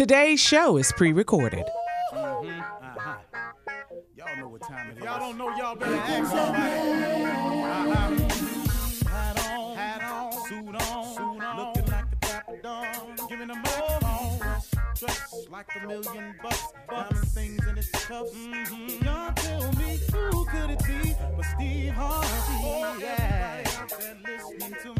Today's show is pre recorded. Y'all know what time it is. Y'all don't know, y'all better ask somebody. Uh-huh. Hat on, hat on, suit on, suit on. Looking like a million bucks, things in its cuffs. Mm-hmm. Y'all tell me who could it be but Steve Harvey? Oh, yeah. Everybody listening to me.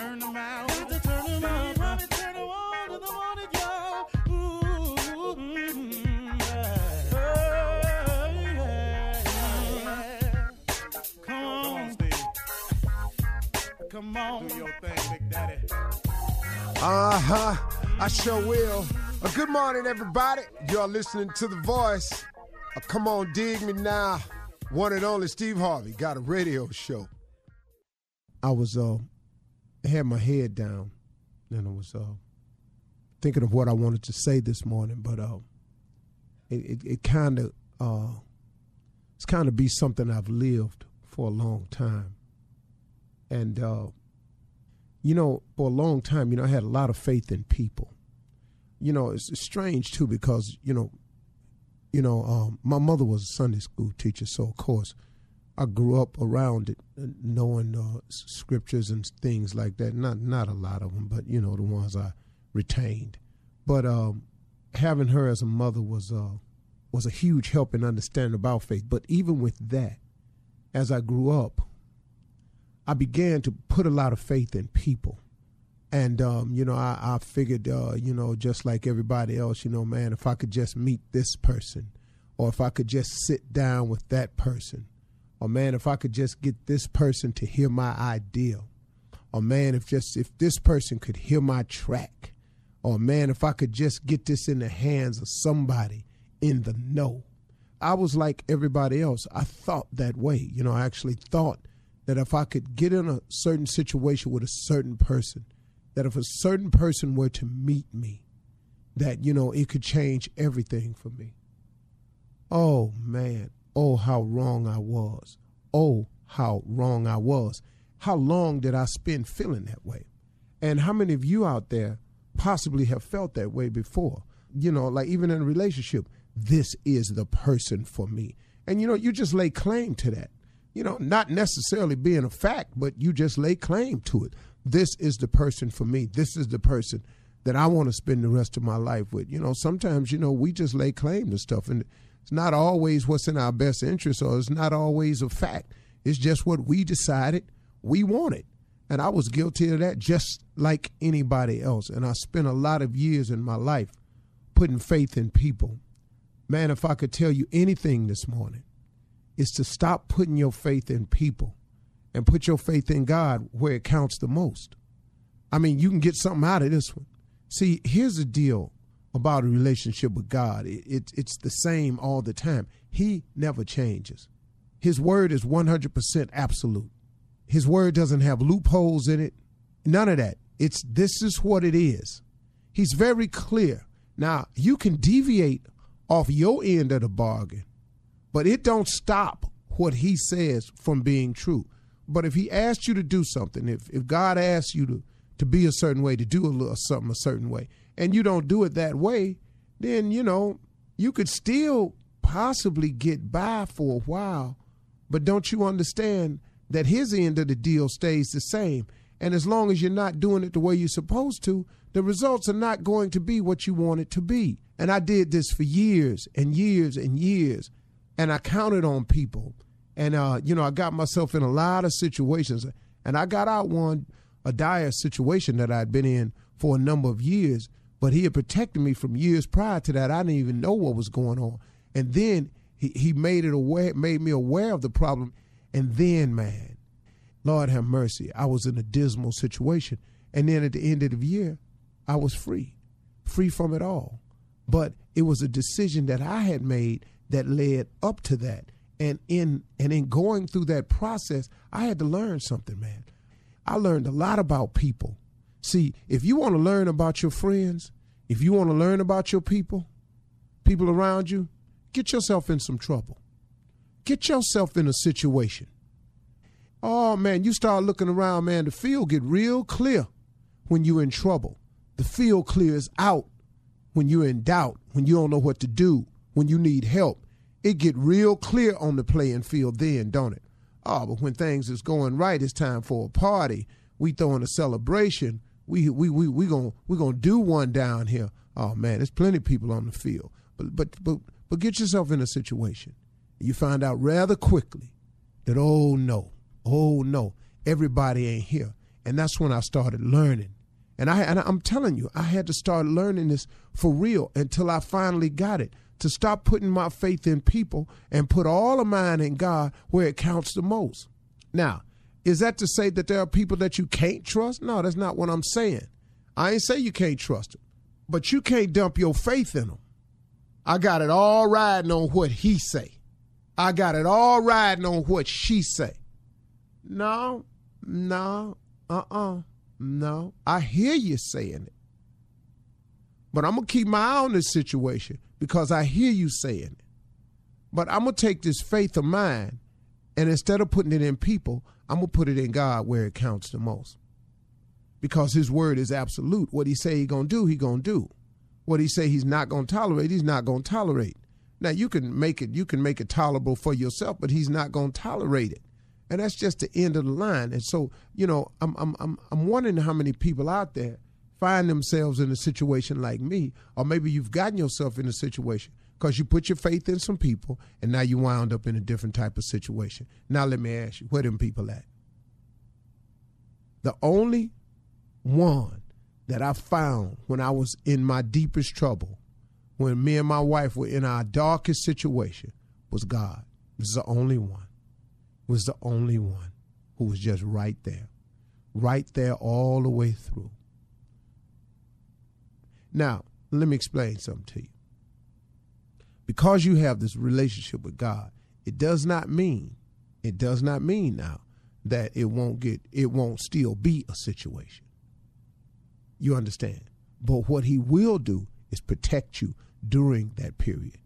Turn them out. Got to turn them up. Steve Harvey turn them on in the morning, y'all. Ooh, yeah. Yeah, yeah. Come on, Steve. Come on. Do your thing, Big Daddy. Uh huh. I sure will. Good morning, everybody. Y'all listening to The Voice. Uh, come on, dig me now. One and only Steve Harvey got a radio show. I was, uh, had my head down and I was, uh, thinking of what I wanted to say this morning, but, uh, it, it, kind of, uh, it's kind of be something I've lived for a long time. And, uh, you know, for a long time, you know, I had a lot of faith in people. You know, it's, it's strange too because you know, you know, um, my mother was a Sunday school teacher, so of course, I grew up around it, uh, knowing uh, scriptures and things like that. Not not a lot of them, but you know, the ones I retained. But um, having her as a mother was uh, was a huge help in understanding about faith. But even with that, as I grew up, I began to put a lot of faith in people. And, um, you know, I, I figured, uh, you know, just like everybody else, you know, man, if I could just meet this person, or if I could just sit down with that person, or man, if I could just get this person to hear my idea, or man, if just if this person could hear my track, or man, if I could just get this in the hands of somebody in the know. I was like everybody else. I thought that way. You know, I actually thought that if I could get in a certain situation with a certain person, that if a certain person were to meet me, that, you know, it could change everything for me. Oh, man. Oh, how wrong I was. Oh, how wrong I was. How long did I spend feeling that way? And how many of you out there possibly have felt that way before? You know, like even in a relationship, this is the person for me. And you know, you just lay claim to that. You know, not necessarily being a fact, but you just lay claim to it. This is the person for me. This is the person that I want to spend the rest of my life with. You know, sometimes, you know, we just lay claim to stuff and it's not always what's in our best interest or it's not always a fact. It's just what we decided we wanted. And I was guilty of that just like anybody else. And I spent a lot of years in my life putting faith in people. Man, if I could tell you anything this morning, is to stop putting your faith in people and put your faith in God where it counts the most. I mean, you can get something out of this one. See, here's the deal about a relationship with God it, it, it's the same all the time. He never changes. His word is 100% absolute. His word doesn't have loopholes in it, none of that. It's this is what it is. He's very clear. Now, you can deviate off your end of the bargain, but it don't stop what he says from being true. But if he asks you to do something, if, if God asks you to to be a certain way, to do a little something a certain way, and you don't do it that way, then you know you could still possibly get by for a while, but don't you understand that his end of the deal stays the same? And as long as you're not doing it the way you're supposed to, the results are not going to be what you want it to be. And I did this for years and years and years, and I counted on people. And, uh, you know, I got myself in a lot of situations, and I got out one, a dire situation that I'd been in for a number of years, but he had protected me from years prior to that. I didn't even know what was going on. And then he, he made it aware, made me aware of the problem. And then, man, Lord have mercy, I was in a dismal situation. And then at the end of the year, I was free, free from it all. But it was a decision that I had made that led up to that. And in and in going through that process, I had to learn something, man. I learned a lot about people. See, if you want to learn about your friends, if you want to learn about your people, people around you, get yourself in some trouble. Get yourself in a situation. Oh man, you start looking around, man, the field get real clear when you're in trouble. The field clears out when you're in doubt, when you don't know what to do, when you need help. It get real clear on the playing field then, don't it? Oh, but when things is going right, it's time for a party. We throwing a celebration. We we we we gonna we gonna do one down here. Oh man, there's plenty of people on the field. But but but but get yourself in a situation. You find out rather quickly that oh no, oh no, everybody ain't here. And that's when I started learning. And I and I'm telling you, I had to start learning this for real until I finally got it to stop putting my faith in people and put all of mine in God where it counts the most. Now, is that to say that there are people that you can't trust? No, that's not what I'm saying. I ain't say you can't trust them, but you can't dump your faith in them. I got it all riding on what he say. I got it all riding on what she say. No, no, uh-uh, no. I hear you saying it. But I'm going to keep my eye on this situation because I hear you saying it. But I'm going to take this faith of mine and instead of putting it in people, I'm to put it in God where it counts the most. Because his word is absolute. What he say he to do, he to do. What he say he's not to tolerate, he's not to tolerate. Now you can make it you can make it tolerable for yourself, but he's not to tolerate it. And that's just the end of the line. And so, you know, I'm I'm I'm I'm wondering how many people out there find themselves in a situation like me, or maybe you've gotten yourself in a situation because you put your faith in some people and now you wound up in a different type of situation. Now let me ask you, where them people at? The only one that I found when I was in my deepest trouble, when me and my wife were in our darkest situation, was God. This is the only one. It Was the only one who was just right there. Right there all the way through. Now, let me explain something to you. Because you have this relationship with God, it does not mean, it does not mean now that it won't get, it won't still be a situation. You understand? But what he will do is protect you during that period.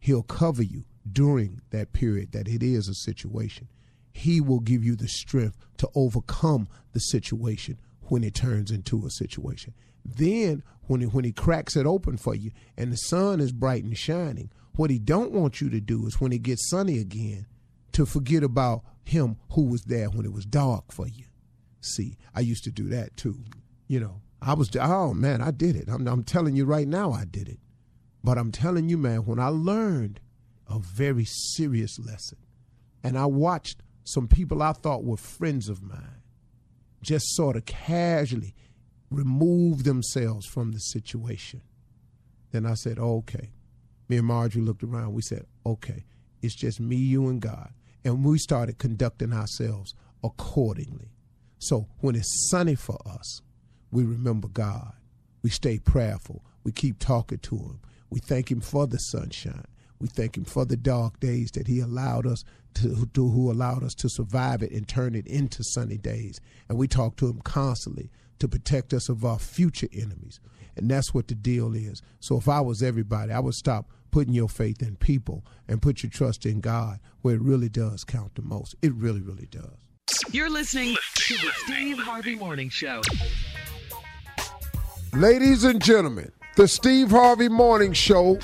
He'll cover you during that period that it is a situation. He will give you the strength to overcome the situation when it turns into a situation. Then when he, when he cracks it open for you and the sun is bright and shining, what he don't want you to do is when it gets sunny again to forget about him who was there when it was dark for you. See, I used to do that too. You know, I was oh man, I did it. I'm, I'm telling you right now, I did it. But I'm telling you, man, when I learned a very serious lesson, and I watched some people I thought were friends of mine just sort of casually remove themselves from the situation. Then I said, okay. Me and Marjorie looked around. We said, okay, it's just me, you, and God. And we started conducting ourselves accordingly. So when it's sunny for us, we remember God. We stay prayerful. We keep talking to Him. We thank Him for the sunshine. We thank Him for the dark days that He allowed us to, to, who allowed us to survive it and turn it into sunny days. And we talk to Him constantly to protect us of our future enemies. And that's what the deal is. So if I was everybody, I would stop putting your faith in people and put your trust in God where it really does count the most. It really, really does. You're listening to the Steve Harvey Morning Show. Ladies and gentlemen, the Steve Harvey Morning Show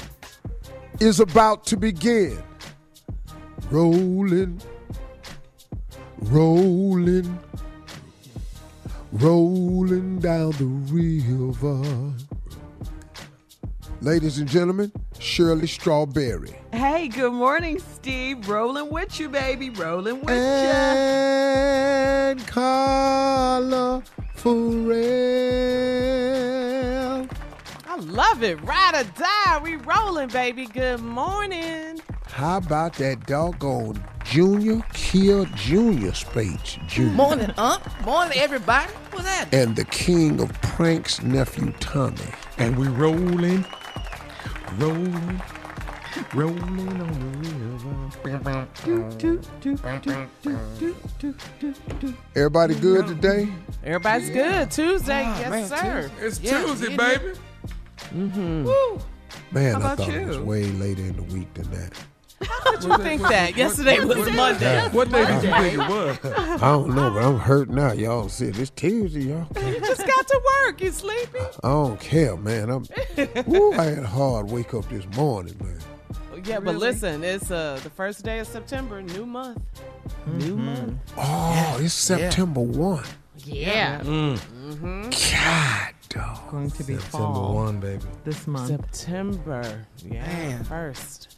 is about to begin. Rolling, rolling, rolling down the river. Ladies and gentlemen, Shirley Strawberry. Hey, good morning, Steve. Rolling with you, baby. Rolling with you. And Carla Ferrell. I love it. Ride or die. We rolling, baby. Good morning. How about that doggone Junior Kill Junior Spates Junior? Morning, Unc. Morning, everybody. What's that? And the king of pranks, nephew Tommy. And we rolling, rolling, rolling on the river. Everybody good today? Everybody's good. Tuesday. Ah, yes, man, sir. It's Yeah, Tuesday, it baby. Mm-hmm. Woo. Man, How I about thought it was way later in the week than that. How did you think that? Yesterday was Monday. What day did you think it was? I don't know, but I'm hurt now. Y'all see this Tuesday, y'all. You just got to work. You sleepy? I don't care, man. I'm. Woo, I had a hard wake up this morning, man. Yeah, but listen, it's uh the first day of September, new month. New mm-hmm. month. Oh, it's September one. Yeah. Mm-hmm. God, dog. Going to be September fall 1, baby. this month. September. Yeah. Man. First.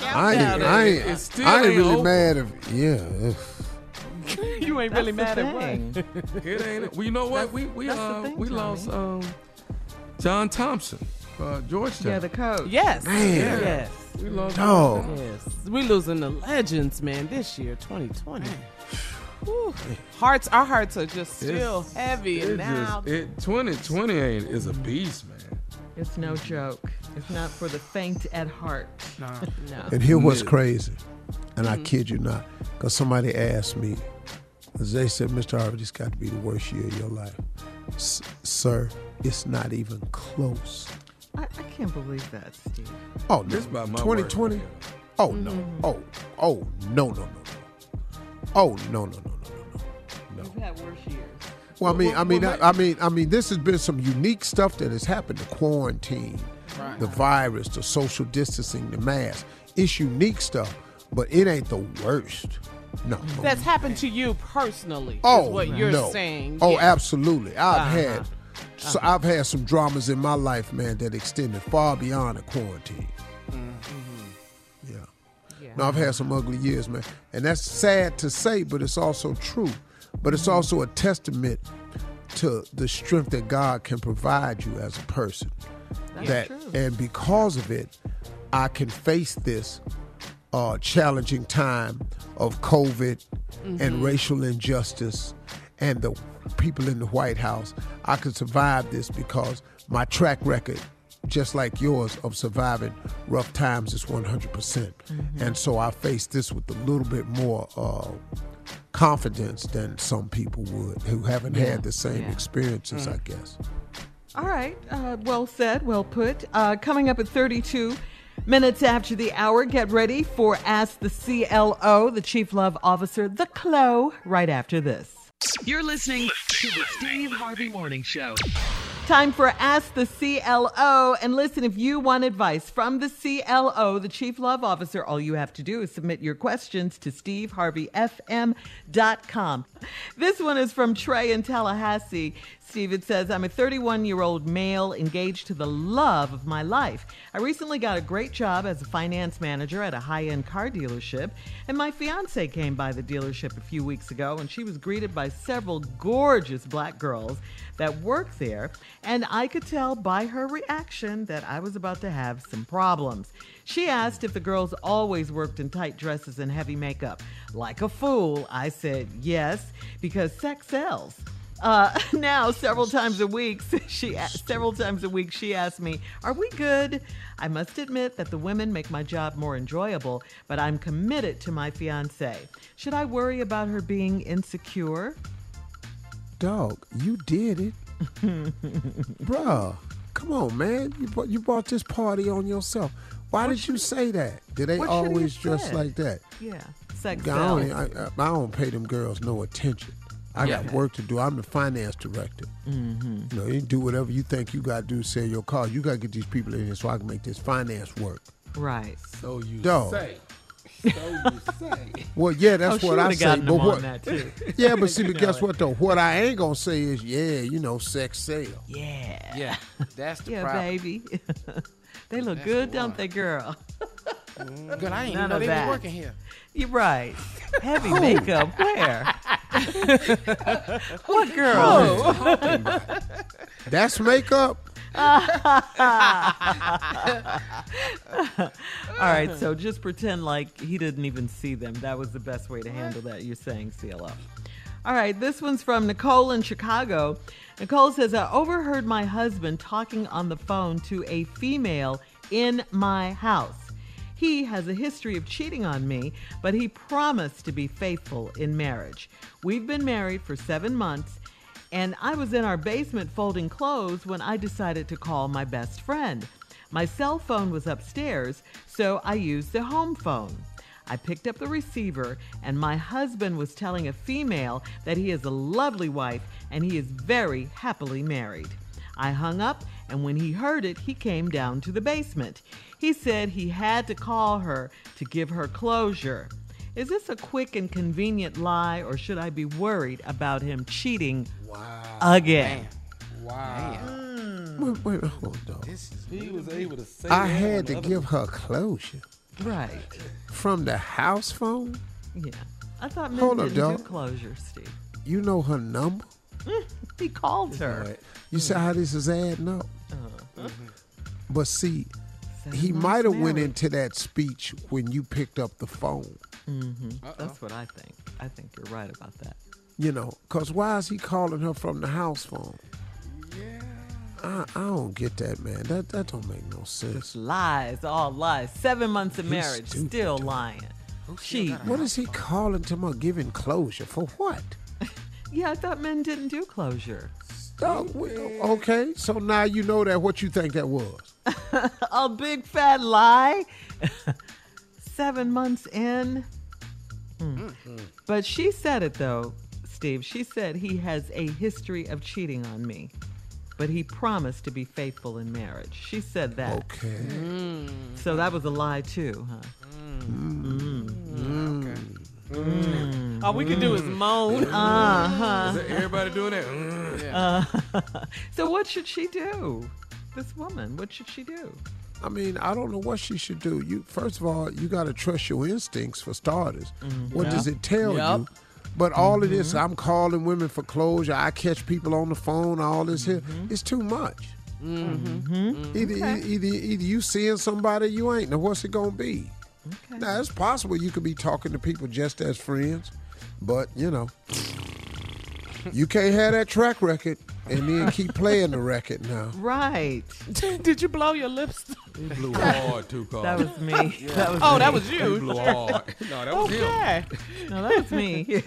I ain't, I ain't, It still I ain't ain't really over. mad if, yeah. if- you ain't really That's mad the at what? It ain't. Well, you know what? We we uh thing, we Tommy. lost um John Thompson, uh, Georgetown. Yeah, the coach. Yes. Man. Yes. we lost. Dog. Yes. We losing the legends, man, this year, 2020. Whew. Hearts, our hearts are just still It's- heavy, and It now just it 2020 ain't is a beast, man. It's no joke. It's not for the faint at heart. no. And here what's Yeah. crazy, and I mm. kid you not, because somebody asked me, 'cause they said, Mr. Harvey, this got to be the worst year of your life. S- sir, it's not even close. I, I can't believe that, Steve. Oh, no. This about my 2020? worst Oh, no. Mm-hmm. Oh, oh, no, no, no, no. Oh, no, no, no, no, no, no. We've had worse years. Well, I mean, I mean, I, I mean, I mean, this has been some unique stuff that has happened. The quarantine, the virus, the social distancing, the mask. It's unique stuff, but it ain't the worst. No. no. That's happened to you personally. oh, is what you're no. saying. Oh, Yeah. absolutely. I've Uh-huh. had, so I've had some dramas in my life, man, that extended far beyond the quarantine. Yeah. Yeah. No, I've had some ugly years, man. And that's sad to say, but it's also true. But it's also a testament to the strength that God can provide you as a person. That's that true. and because of it, I can face this uh, challenging time of COVID and racial injustice and the people in the White House. I could survive this because my track record, just like yours, of surviving rough times is 100%. percent And so I face this with a little bit more uh, confidence than some people would who haven't had the same Yeah. experiences, I guess. All right. Uh, well said. Well put. Uh, coming up at 32 minutes after the hour, get ready for Ask the CLO, the Chief Love Officer, the CLO, right after this. You're listening to the Steve Harvey Morning Show. Time for Ask the CLO. And listen, if you want advice from the CLO, the Chief Love Officer, all you have to do is submit your questions to steveharveyfm.com. This one is from Trey in Tallahassee. Steve, it says, I'm a 31 year old male engaged to the love of my life. I recently got a great job as a finance manager at a high end car dealership, and my fiance came by the dealership a few weeks ago, and she was greeted by several gorgeous black girls that work there, and I could tell by her reaction that I was about to have some problems. She asked if the girls always worked in tight dresses and heavy makeup. Like a fool, I said yes, because sex sells. Uh, now, several times a week, she several times a week she asked me, "Are we good?" I must admit that the women make my job more enjoyable, but I'm committed to my fiance. Should I worry about her being insecure? Dog, you did it. Bruh, come on, man. You brought, you brought this party on yourself. Why did you say that? Did they what always dress said? like that? Yeah, sex I don't. I, I don't pay them girls no attention. I got work to do. I'm the finance director. Mm-hmm. You know, you do whatever you think you got to do to sell your car. You got to get these people in here so I can make this finance work. Right. So you Dog. say. So you say. Well, yeah, that's oh, what I would've say. But what? that too. Yeah, but see, but guess what though? What I ain't gonna say is, yeah, you know, sex sale. yeah. Yeah, that's the Yeah, problem. baby. they look That's good, the don't one. they, girl? Mm. Good, I None ain't even know they was working here. You're right. Heavy makeup. Where? what girl? That's makeup. All right, so just pretend like he didn't even see them. That was the best way to handle that. You're saying CLO. All right, this one's from Nicole in Chicago. Nicole says, I overheard my husband talking on the phone to a female in my house. He has a history of cheating on me, but he promised to be faithful in marriage. We've been married for seven months, and I was in our basement folding clothes when I decided to call my best friend. My cell phone was upstairs, so I used the home phone. I picked up the receiver, and my husband was telling a female that he is a lovely wife and he is very happily married. I hung up, and when he heard it, he came down to the basement. He said he had to call her to give her closure. Is this a quick and convenient lie, or should I be worried about him cheating again? Wow. Hmm. Wait, wait, hold on. This is He was able to say I that had to other- give her closure Right. from the house phone. Yeah. I thought men Hold up, didn't do dog. closure, Steve. You know her number. He called her. You see how this is adding up. Uh-huh. But see, Seven he might have went into that speech when you picked up the phone. Mm-hmm. That's what I think. I think you're right about that. You know, cause why is he calling her from the house phone? Yeah. I, I don't get that, man. That that don't make no sense. Lies, all lies. Seven months of He's marriage, stupid. still lying. Cheating. What is he calling to my giving closure for? What? Yeah, I thought men didn't do closure. Oh, Dog, okay, so now you know that. What you think that was? A big fat lie. Seven months in. Hmm. But she said it though, Steve. She said he has a history of cheating on me, but he promised to be faithful in marriage. She said that. Okay. Hmm. So that was a lie too, huh? Hmm. Hmm. All we can do is mm. moan. Mm. Uh-huh. Is that everybody doing that? Mm. So what should she do? This woman, what should she do? I mean, I don't know what she should do. You first of all, you got to trust your instincts for starters. Mm-hmm. What does it tell Yep. you? But all of this, mm-hmm. I'm calling women for closure. I catch people on the phone. All this here, mm-hmm. it's too much. Either, either either you seeing somebody you ain't. Now what's it gonna be? Now it's possible you could be talking to people just as friends, but you know, you can't have that track record and then keep playing the record now. Right. Did you blow your lips? He blew hard too, Carl. That was me. That was Oh, me. that was He you. blew hard. No, that was him. Okay. No, that was me.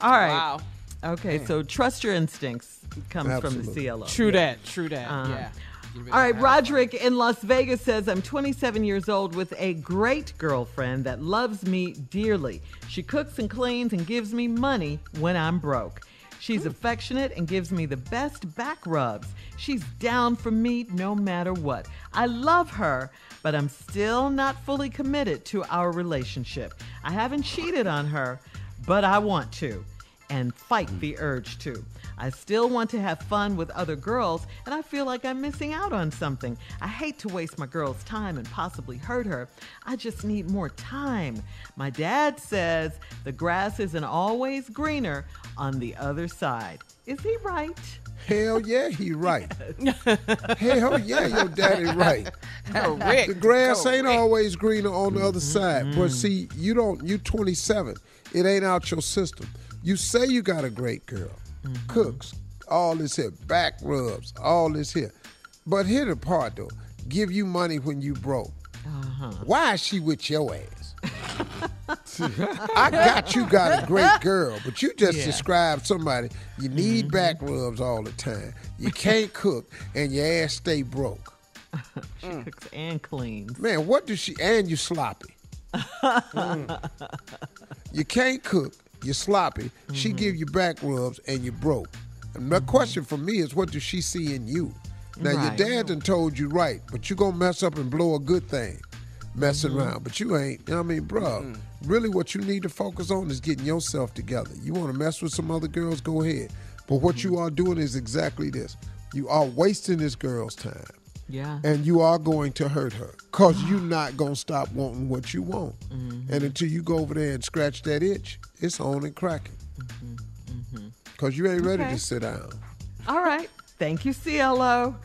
All right. Wow. Okay, so trust your instincts comes from the CLO. True that. True that. Uh-huh. Yeah. All right, Roderick in Las Vegas says, I'm 27 years old with a great girlfriend that loves me dearly. She cooks and cleans and gives me money when I'm broke. She's affectionate and gives me the best back rubs. She's down for me no matter what. I love her, but I'm still not fully committed to our relationship. I haven't cheated on her, but I want to and fight the urge to. I still want to have fun with other girls, and I feel like I'm missing out on something. I hate to waste my girl's time and possibly hurt her. I just need more time. My dad says the grass isn't always greener on the other side. Is he right? Hell yeah, he right. Hell yeah, your daddy right. Correct. The grass ain't always greener on the other side. But mm-hmm. see, you don't. You 27. It ain't out your system. You say you got a great girl, cooks, all this here, back rubs, all this here. But here the part though, give you money when you broke. Why is she with your ass? I got you got a great girl, but you just described somebody you need back rubs all the time. You can't cook and your ass stay broke. She cooks and cleans. Man, what does she and you sloppy? Mm. You can't cook you're sloppy. She mm-hmm. give you back rubs, and you're broke. And my question for me is, what does she see in you? Now Right. your dad done told you right, but you gonna mess up and blow a good thing, messing mm-hmm. around. But you ain't. You know what I mean, bro. Really, what you need to focus on is getting yourself together. You want to mess with some other girls, go ahead. But what mm-hmm. you are doing is exactly this. You are wasting this girl's time Yeah. and you are going to hurt her because you're not going to stop wanting what you want. And until you go over there and scratch that itch, it's on and cracking. Because you ain't ready Okay. to sit down. All right. Thank you, CLO.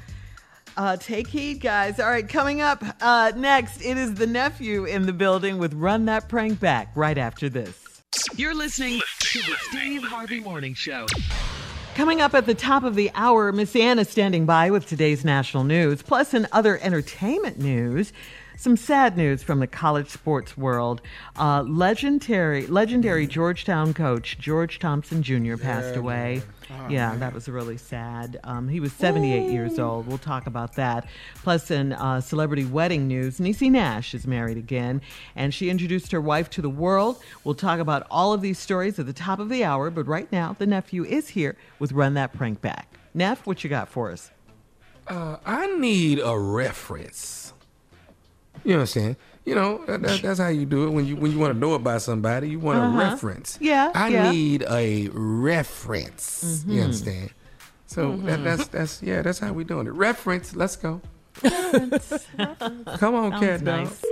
Uh, take heed, guys. All right, coming up uh, next, it is the nephew in the building with Run That Prank Back right after this. You're listening to the Steve Harvey Morning Show. Coming up at the top of the hour, Miss Anna standing by with today's national news, plus in other entertainment news. Some sad news from the college sports world. Uh, legendary, legendary Georgetown coach George Thompson Jr. passed away. yeah, that was really sad. Um, he was 78 years old. We'll talk about that. Plus, in uh, celebrity wedding news, Niecy Nash is married again, and she introduced her wife to the world. We'll talk about all of these stories at the top of the hour, but right now, the nephew is here with Run That Prank Back. Neff, what you got for us? Uh, I need a reference. You understand? You know that, that, that's how you do it when you when you want to know about somebody. You want Uh-huh. a reference. Yeah, I yeah. need a reference. You understand? So that, that's that's yeah, that's how we doing it. Reference. Let's go. Come on, cat dog. nice.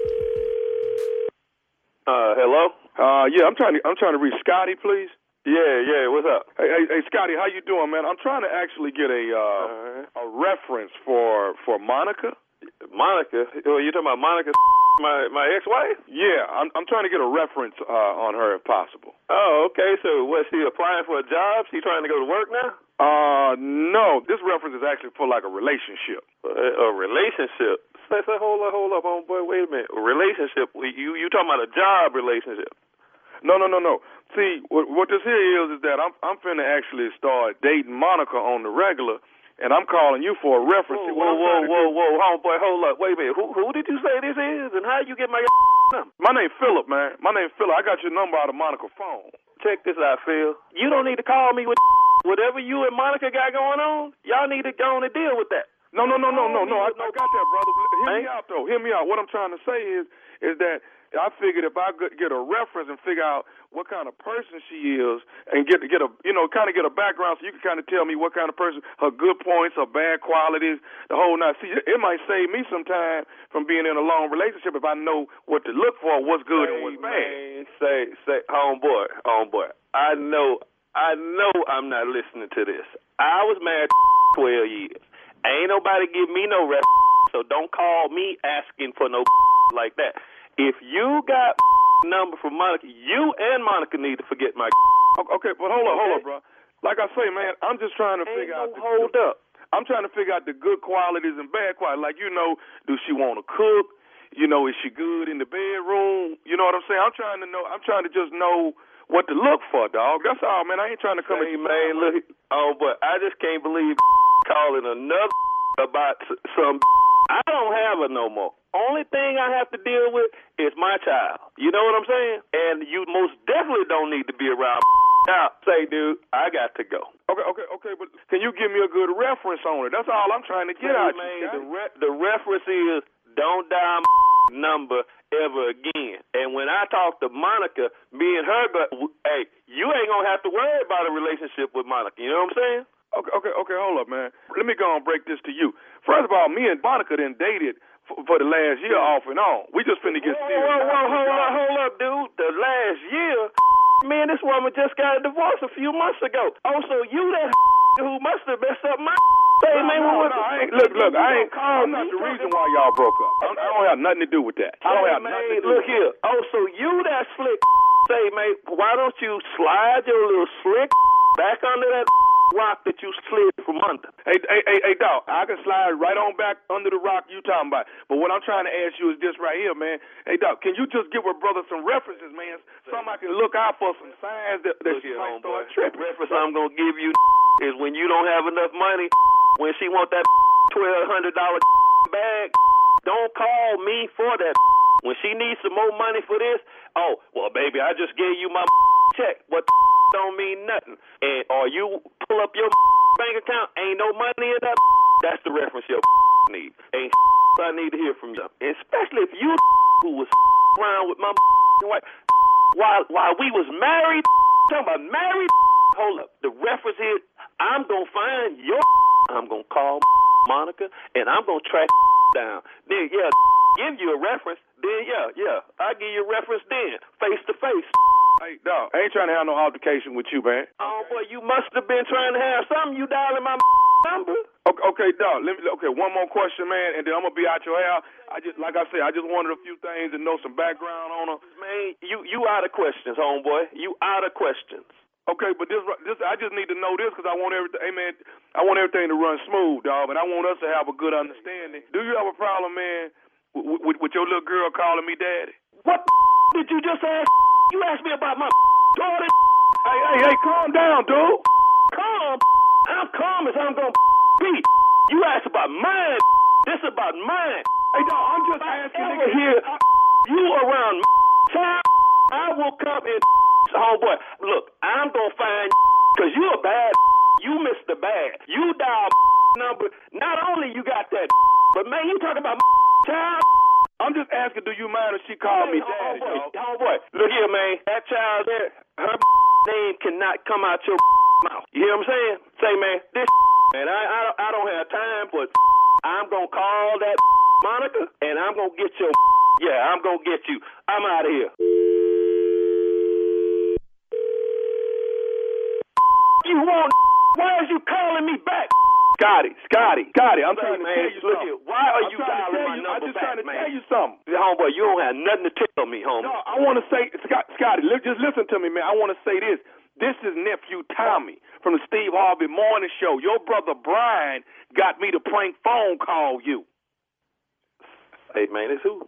Uh, hello. Uh, yeah, I'm trying to I'm trying to reach Scotty, please. Yeah, yeah. What's up? Hey, hey, hey, Scotty, how you doing, man? I'm trying to actually get a uh, a reference for for Monica. Monica? Oh, you talking about Monica, my my ex-wife? Yeah, I'm I'm trying to get a reference uh, on her if possible. Oh, okay. So, was she applying for a job? She trying to go to work now? Uh, no. This reference is actually for like a relationship. A, a relationship? Say, say, hold up, hold up, homeboy. Wait a minute. A relationship? You you talking about a job relationship? No, no, no, no. See, what, what this here is is that I'm I'm finna actually start dating Monica on the regular, and I'm calling you for a reference. Whoa, whoa, whoa, whoa, whoa, homeboy, hold up, wait a minute. Who who did you say this is, and how you get my number? My name Philip, man. My name Philip. I got your number out of Monica's phone. Check this out, Phil. You don't need to call me with whatever you and Monica got going on. Y'all need to go on and deal with that. No, no, no, no, no, no. I, I got that, brother. Hear me out, though. Hear me out. What I'm trying to say is, is that I figured if I could get a reference and figure out what kind of person she is, and get get a you know kind of get a background, so you can kind of tell me what kind of person, her good points, her bad qualities, the whole nine. See, it might save me some time from being in a long relationship if I know what to look for, what's good and what's bad. Say, say, homeboy, homeboy. I know, I know, I'm not listening to this. I was married twelve years. Ain't nobody give me no rep, so don't call me asking for no like that. If you got number from Monica, you and Monica need to forget my. Okay, but hold up, hold up, bro. Like I say, man, I'm just trying to figure out. The, hold up. I'm trying to figure out the good qualities and bad qualities. Like you know, do she want to cook? You know, is she good in the bedroom? You know what I'm saying? I'm trying to know. I'm trying to just know what to look for, dog. That's all, man. I ain't trying to come. Hey, man, look. Oh, but I just can't believe calling another about some. I don't have her no more. Only thing I have to deal with is my child. You know what I'm saying? And you most definitely don't need to be around. Now, say, dude, I got to go. Okay, okay, okay, but can you give me a good reference on it? That's all I'm trying to get out man, you. The, re- the reference is don't dial number ever again. And when I talk to Monica, me and her, but hey, you ain't gonna have to worry about a relationship with Monica. You know what I'm saying? Okay, okay, okay. Hold up, man. Let me go and break this to you. First of all, me and Monica then dated for, for the last year off and on. We just finna get serious. Whoa, whoa, hold up, hold up, dude. The last year, man, this woman just got a divorce a few months ago. Oh, so you that who must have messed up my. Say, man, no, no, I ain't, look, look, I ain't. I'm not the reason why y'all broke up. I, I don't have nothing to do with that. I don't have nothing to do look here. Oh, so you that slick. Say, man, why don't you slide your little slick back under that rock that you slid from under. Hey, hey, hey, hey, dog, I can slide right on back under the rock you talking about. But what I'm trying to ask you is this right here, man. Hey, dog, can you just give a brother some references, man? Something I can look out for, some signs that, that she might start tripping. The reference I'm gonna give you is when you don't have enough money, when she want that twelve hundred dollar bag, don't call me for that. When she needs some more money for this, oh well, baby, I just gave you my check, what the don't mean nothing. And or you pull up your bank account, ain't no money in that. That's the reference your need. Ain't I need to hear from you. Especially if you who was around with my wife while while we was married. Talking about married. Hold up. The reference is I'm gonna find your. I'm gonna call Monica and I'm gonna track down. Then yeah, give you a reference. Then yeah, yeah, I give you a reference. Then face to face. Hey, dog, I ain't trying to have no altercation with you, man. Oh boy, you must have been trying to have something. You dialing my number. Okay, okay, dog. Let me. Okay, one more question, man, and then I'm gonna be out your hair. I just, like I said, I just wanted a few things to know some background on her. Man, you you out of questions, homeboy. You out of questions. Okay, but this, this, I just need to know this because I want everything. Hey, man, I want everything to run smooth, dog, and I want us to have a good understanding. Do you have a problem, man, with, with, with your little girl calling me daddy? What did you just ask? You asked me about my daughter. Hey, hey, hey, calm down, dude. Calm. I'm calm as I'm gonna be. You asked about mine. This is about mine. Hey, dog, I'm just asking. Ever hear you around child? I will come and homeboy. Look, I'm gonna find because you a bad. You Mr. Bad. You dial number. Not only you got that, but man, you talking about child. I'm just asking, do you mind if she called me daddy, homeboy, dog? homeboy, look here, man. That child there, her name cannot come out your mouth. You hear what I'm saying? Say, man, this man, I I, I don't have time, but I'm gonna call that Monica, and I'm gonna get your yeah, I'm gonna get you. I'm out of here. You want? Why is you calling me back? Scotty, Scotty, Scotty, I'm trying to man, tell you look something. here. Why are I'm you dialing my you, number I'm just back, trying to man? tell you something. Homeboy, you don't have nothing to tell me, homie. No, I want to say, Scott, Scotty, li- just listen to me, man. I want to say this. This is nephew Tommy from the Steve Harvey Morning Show. Your brother Brian got me to prank phone call you. Hey, man, it's who?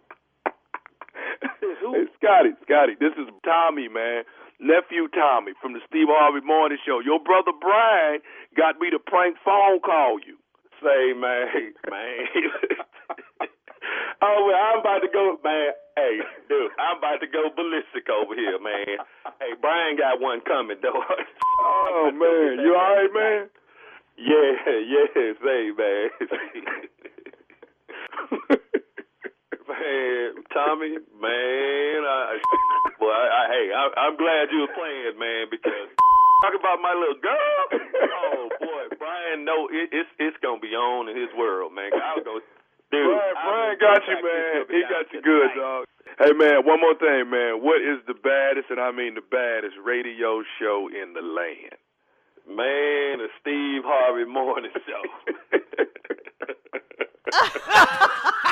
It's who? Hey, Scotty, Scotty, this is Tommy, man. Nephew Tommy from the Steve Harvey Morning Show. Your brother Brian got me to prank phone call you. Say, man, man. oh, well, I'm about to go, man. Hey, dude, I'm about to go ballistic over here, man. Hey, Brian got one coming, though. Oh man, you all right, man? Yeah, yeah, say, man. man, Tommy, man, I, boy, I, I, hey, I, I'm glad you were playing, man, because talking about my little girl. Oh boy, Brian, no, it, it's it's gonna be on in his world, man. I'll go, dude. Brian, Brian got you, man. He got you good, tonight. dog. Hey, man, one more thing, man. What is the baddest, and I mean the baddest, radio show in the land? Man, the Steve Harvey Morning Show.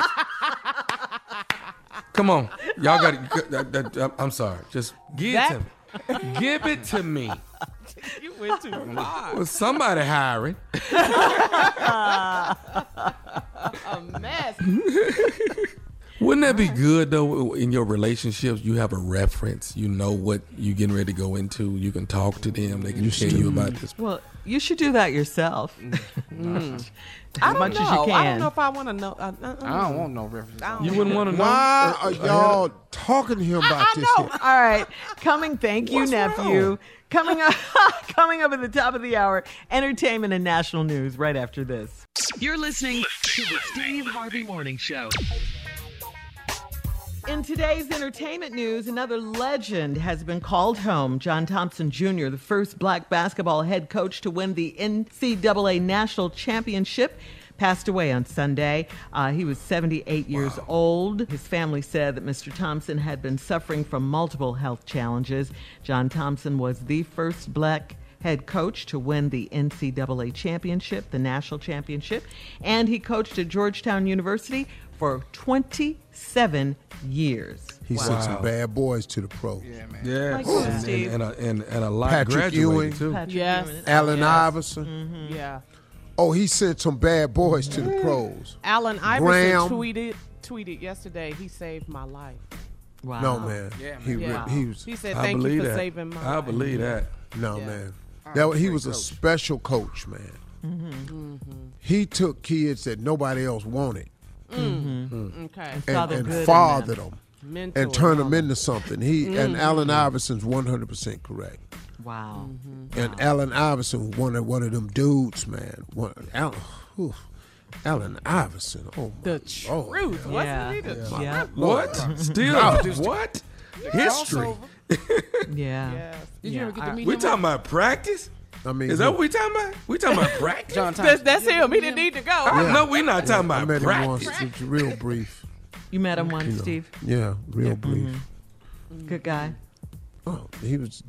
Come on, y'all got. it. I'm sorry. Just give it to me. Give it to me. You went too far. Was somebody hiring? A mess. Wouldn't that be good though? In your relationships, you have a reference. You know what you're getting ready to go into. You can talk to them. They can you tell you about this. Well, you should do that yourself. Mm. Mm. I as much know. as you can. I don't know if I want to know. I, I, I don't want no reference. You wouldn't want to know. Why are y'all talking to him about I this? know. here? All right, coming. Thank you, What's nephew. wrong? Coming up, coming up at the top of the hour, entertainment and national news. Right after this. You're listening to the Steve Harvey Morning Show. In today's entertainment news, another legend has been called home. John Thompson Jr., the first black basketball head coach to win the NCAA National Championship, passed away on Sunday. Uh, he was 78 years old. His family said that Mr. Thompson had been suffering from multiple health challenges. John Thompson was the first black head coach to win the NCAA championship, the national championship, and he coached at Georgetown University for 27 years. He sent some bad boys to the pros. Yeah, man. Yeah, Like who, and, and, and, a, and, and a lot Patrick graduated Ewing. too. Patrick Yes. Ewing. Allen Yes. Iverson. Yeah. Oh, he sent some bad boys to the pros. Allen Iverson Graham. tweeted tweeted yesterday. He saved my life. Wow. No man. Yeah, He, man. re- Yeah. he was He said, I "Thank believe you for that. saving my I life." I believe that. no Yeah. man. That he was a special coach, man. Mm-hmm. He took kids that nobody else wanted Mm-hmm. Mm. Mm. Okay. and, Saw the and good fathered them. them. And turn them into something. He and mm-hmm. Allen Iverson's one hundred percent correct. Wow. Mm-hmm. And Allen Iverson, one of one of them dudes, man. One, Allen, whew, Allen Iverson. Oh my The Lord. truth, wasn't Yeah. he? The truth? Yeah. What? Still God. what? History. Yeah. Yes. Did you Yeah, ever get to meet We him? talking about practice? I mean, Is that what we talking about? We talking about practice? John That's, Thompson. that's him. He didn't need to go. No, we not talking I about met him once. practice. It's real brief. You met him once, You know. Steve. Yeah, real brief. Mm-hmm. Good guy. Oh, he was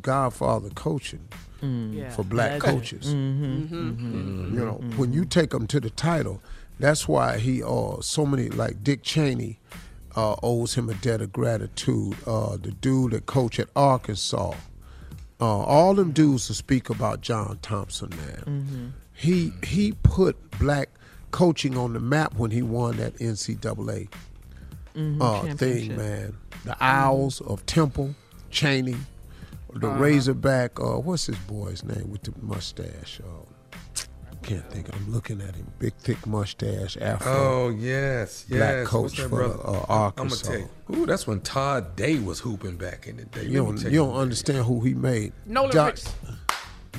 Godfather coaching Yeah. for black Legend. coaches. You know, when you take them to the title, that's why he uh so many like Dick Cheney uh, owes him a debt of gratitude. Uh, the dude that coached at Arkansas, uh, all them dudes to speak about John Thompson, man. He he put black coaching on the map when he won that NCAA uh, thing, man. The Owls of Temple, Cheney, the Razorback. Uh, what's his boy's name with the mustache? Uh, can't think. I'm looking at him. Big, thick mustache, afro. Oh yes, yes. Black What's coach that for, brother? uh, I'm gonna Arkansas. tell you. Ooh, that's when Todd Day was hooping back in the day. you Let don't, you don't understand who he made. Nolan Doc- Richardson.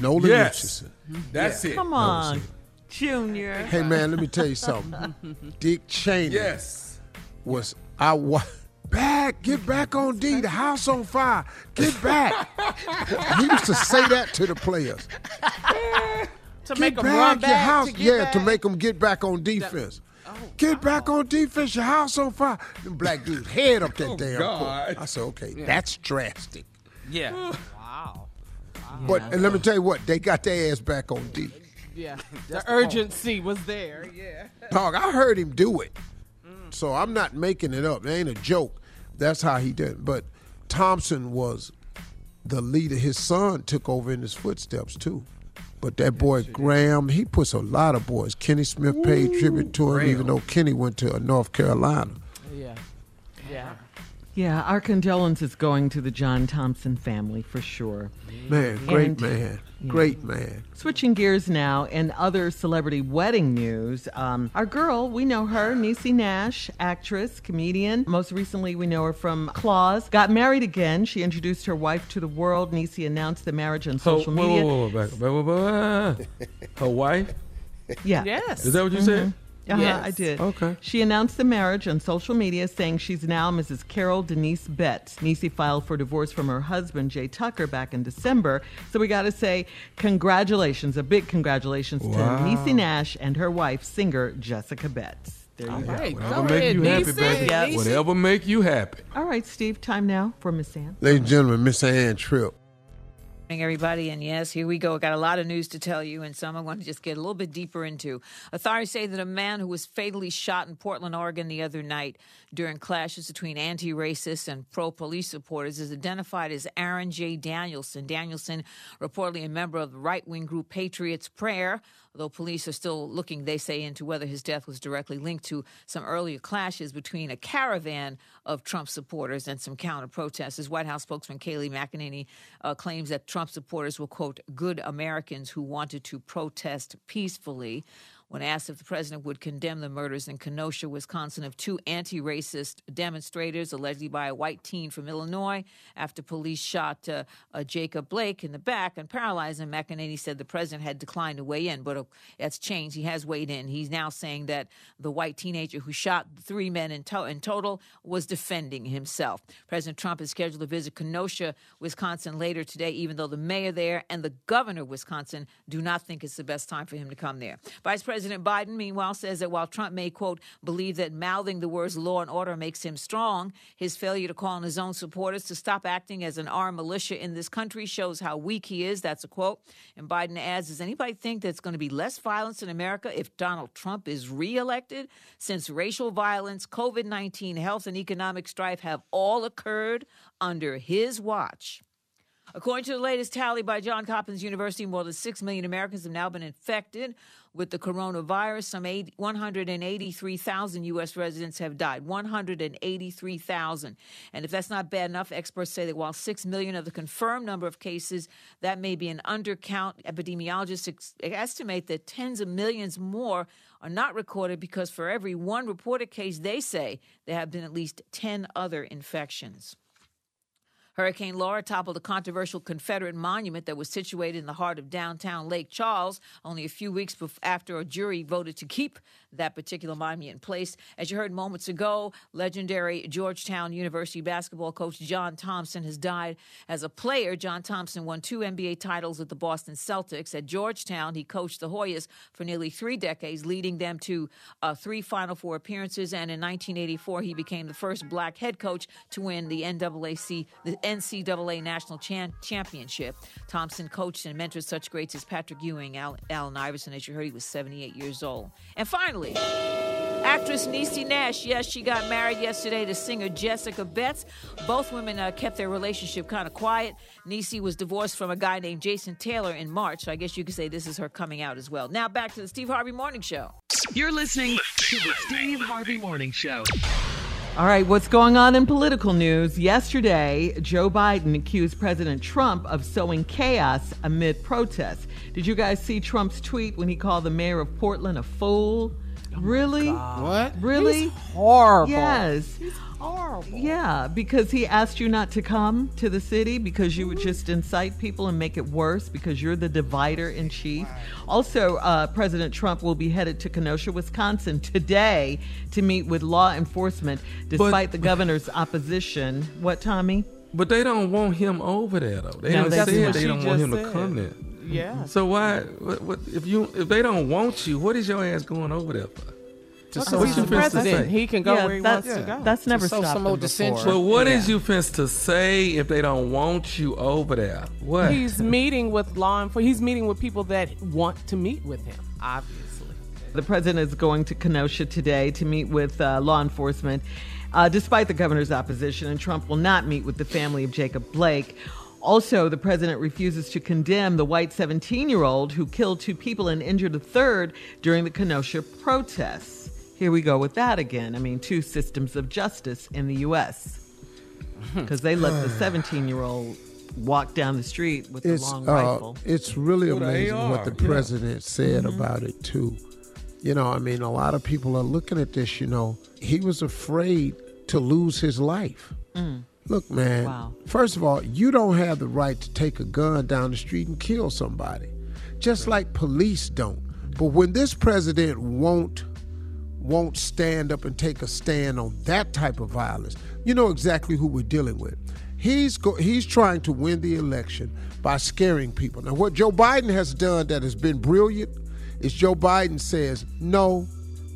Nolan Yes. Richardson. That's it. Come on, Junior. Hey man, let me tell you something. Dick Cheney Yes. was I wa- back, get back on D. The house on fire. Get back. he used to say that to the players. To Get make him back, run your house. to get yeah, back. to make them get back on defense. Oh, get back on defense. Your house on fire. Them black dudes head up that oh, damn God. court. I said, okay, that's drastic. Yeah. Wow. But and let me tell you what, they got their ass back on D. Yeah. the urgency was there. Yeah. Dog, I heard him do it. Mm. So I'm not making it up. It ain't a joke. That's how he did it. But Thompson was the leader. His son took over in his footsteps too. But that boy Graham, he puts a lot of boys. Kenny Smith paid tribute to him, even though Kenny went to uh, North Carolina. Yeah. Yeah. Yeah, our condolences going to the John Thompson family for sure. Man, great And- man. Great man. Switching gears now, in other celebrity wedding news, um, our girl, we know her, Niecy Nash, actress, comedian. Most recently, we know her from Claws. Got married again. She introduced her wife to the world. Niecy announced the marriage on Oh, social whoa, media. whoa, whoa, back, back, whoa, whoa, whoa. Her wife? Yeah. Yes. Is that what you said? Uh-huh, Yes. I did. Okay. She announced the marriage on social media, saying she's now Mrs. Carol Denise Betts. Niecy filed for divorce from her husband, Jay Tucker, back in December. So we got to say, congratulations, a big congratulations Wow. to Niecy Nash and her wife, singer Jessica Betts. There you go. Right. Whatever Go make ahead, you happy, Niecy. baby. Niecy. Whatever make you happy. All right, Steve, time now for Miss Ann. Ladies and gentlemen, Miss Ann Tripp. Morning, everybody. And yes, here we go. I got a lot of news to tell you, and some I want to just get a little bit deeper into. Authorities say that a man who was fatally shot in Portland, Oregon, the other night during clashes between anti-racist and pro-police supporters is identified as Aaron J. Danielson. Danielson, reportedly a member of the right-wing group Patriots Prayer. Although police are still looking, they say, into whether his death was directly linked to some earlier clashes between a caravan of Trump supporters and some counter protesters. White House spokesman Kayleigh McEnany uh, claims that Trump supporters were, quote, good Americans who wanted to protest peacefully. When asked if the president would condemn the murders in Kenosha, Wisconsin, of two anti racist demonstrators, allegedly by a white teen from Illinois, after police shot uh, uh, Jacob Blake in the back and paralyzed him, McEnany said the president had declined to weigh in, but uh, that's changed. He has weighed in. He's now saying that the white teenager who shot three men in, to- in total was defending himself. President Trump is scheduled to visit Kenosha, Wisconsin later today, even though the mayor there and the governor of Wisconsin do not think it's the best time for him to come there. Vice President Biden, meanwhile, says that while Trump may, quote, believe that mouthing the words law and order makes him strong, his failure to call on his own supporters to stop acting as an armed militia in this country shows how weak he is. That's a quote. And Biden adds, does anybody think there's going to be less violence in America if Donald Trump is reelected? Since racial violence, COVID 19, health, and economic strife have all occurred under his watch. According to the latest tally by Johns Hopkins University, more than 6 million Americans have now been infected with the coronavirus. Some 80, 183,000 U.S. residents have died. 183,000. And if that's not bad enough, experts say that while 6 million of the confirmed number of cases, that may be an undercount. Epidemiologists ex- estimate that tens of millions more are not recorded because for every one reported case, they say there have been at least 10 other infections. Hurricane Laura toppled a controversial Confederate monument that was situated in the heart of downtown Lake Charles only a few weeks after a jury voted to keep that particular monument in place. As you heard moments ago, legendary Georgetown University basketball coach John Thompson has died as a player. John Thompson won two NBA titles with the Boston Celtics. At Georgetown, he coached the Hoyas for nearly three decades, leading them to uh, three Final Four appearances. And in 1984, he became the first black head coach to win the NAAC, the NCAA National Chan- Championship. Thompson coached and mentored such greats as Patrick Ewing, Al- Allen Iverson. As you heard, he was 78 years old. And finally, Actress Niecy Nash, yes, she got married yesterday to singer Jessica Betts. Both women uh, kept their relationship kind of quiet. Niecy was divorced from a guy named Jason Taylor in March, so I guess you could say this is her coming out as well. Now back to the Steve Harvey Morning Show. You're listening to the Steve Harvey Morning Show. All right, what's going on in political news? Yesterday, Joe Biden accused President Trump of sowing chaos amid protests. Did you guys see Trump's tweet when he called the mayor of Portland a fool? Oh really? What? Really? He's horrible. Yes. He's horrible. Yeah, because he asked you not to come to the city because you would just incite people and make it worse because you're the divider in chief. Also, uh, President Trump will be headed to Kenosha, Wisconsin today to meet with law enforcement despite the governor's opposition. What, Tommy? But they don't want him over there though. They No, don't said they don't want him to come there. Yeah. So why? What, what, if you if they don't want you, what is your ass going over there for? Just Because what he's you the finna president. say? He can go Yeah, where he that's- wants to go. That's never sow stopped some him old before. dissension. But what is Yeah. you finna to say if they don't want you over there? What? He's meeting with law enforcement. He's meeting with people that want to meet with him, obviously. The president is going to Kenosha today to meet with uh, law enforcement, uh, despite the governor's opposition, and Trump will not meet with the family of Jacob Blake. Also, the president refuses to condemn the white 17 year old who killed two people and injured a third during the Kenosha protests. Here we go with that again. I mean, two systems of justice in the U.S. Because they let the 17 year old walk down the street with the it's long uh, rifle. it's really With amazing what AR, the yeah. president said about it too. You know, I mean, a lot of people are looking at this. You know, he was afraid to lose his life. Look, man. Wow. First of all, you don't have the right to take a gun down the street and kill somebody, just like police don't. But when this president won't won't stand up and take a stand on that type of violence, you know exactly who we're dealing with. He's go, he's trying to win the election by scaring people. Now, what Joe Biden has done that has been brilliant is Joe Biden says, "No,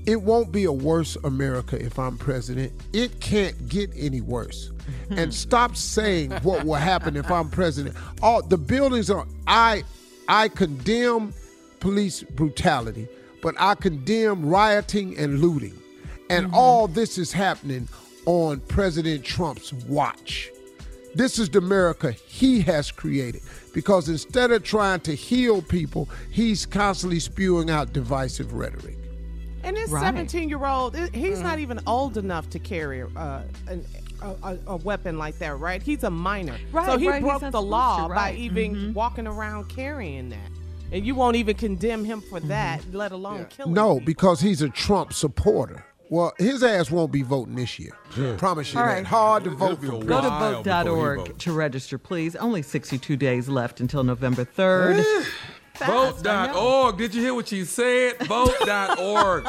it won't be a worse America if I'm president. It can't get any worse." and stop saying what will happen if I'm president. All the buildings are I I condemn police brutality, but I condemn rioting and looting. And all this is happening on President Trump's watch. This is the America he has created because instead of trying to heal people, he's constantly spewing out divisive rhetoric. And this Right. 17 year old, he's not even old enough to carry uh, an, a, a, a weapon like that, right? He's a minor. Right, so he right, broke the law to, by right. even Mhm. walking around carrying that. And you won't even condemn him for mm-hmm. that, let alone killing No, people. because he's a Trump supporter. Well, his ass won't be voting this year. Promise you All that. right. Hard to vote for. Go to While before he vote.org to register, please. Only 62 days left until November 3rd. Eh. Fast, I know. Vote.org. Did you hear what she said? Vote.org.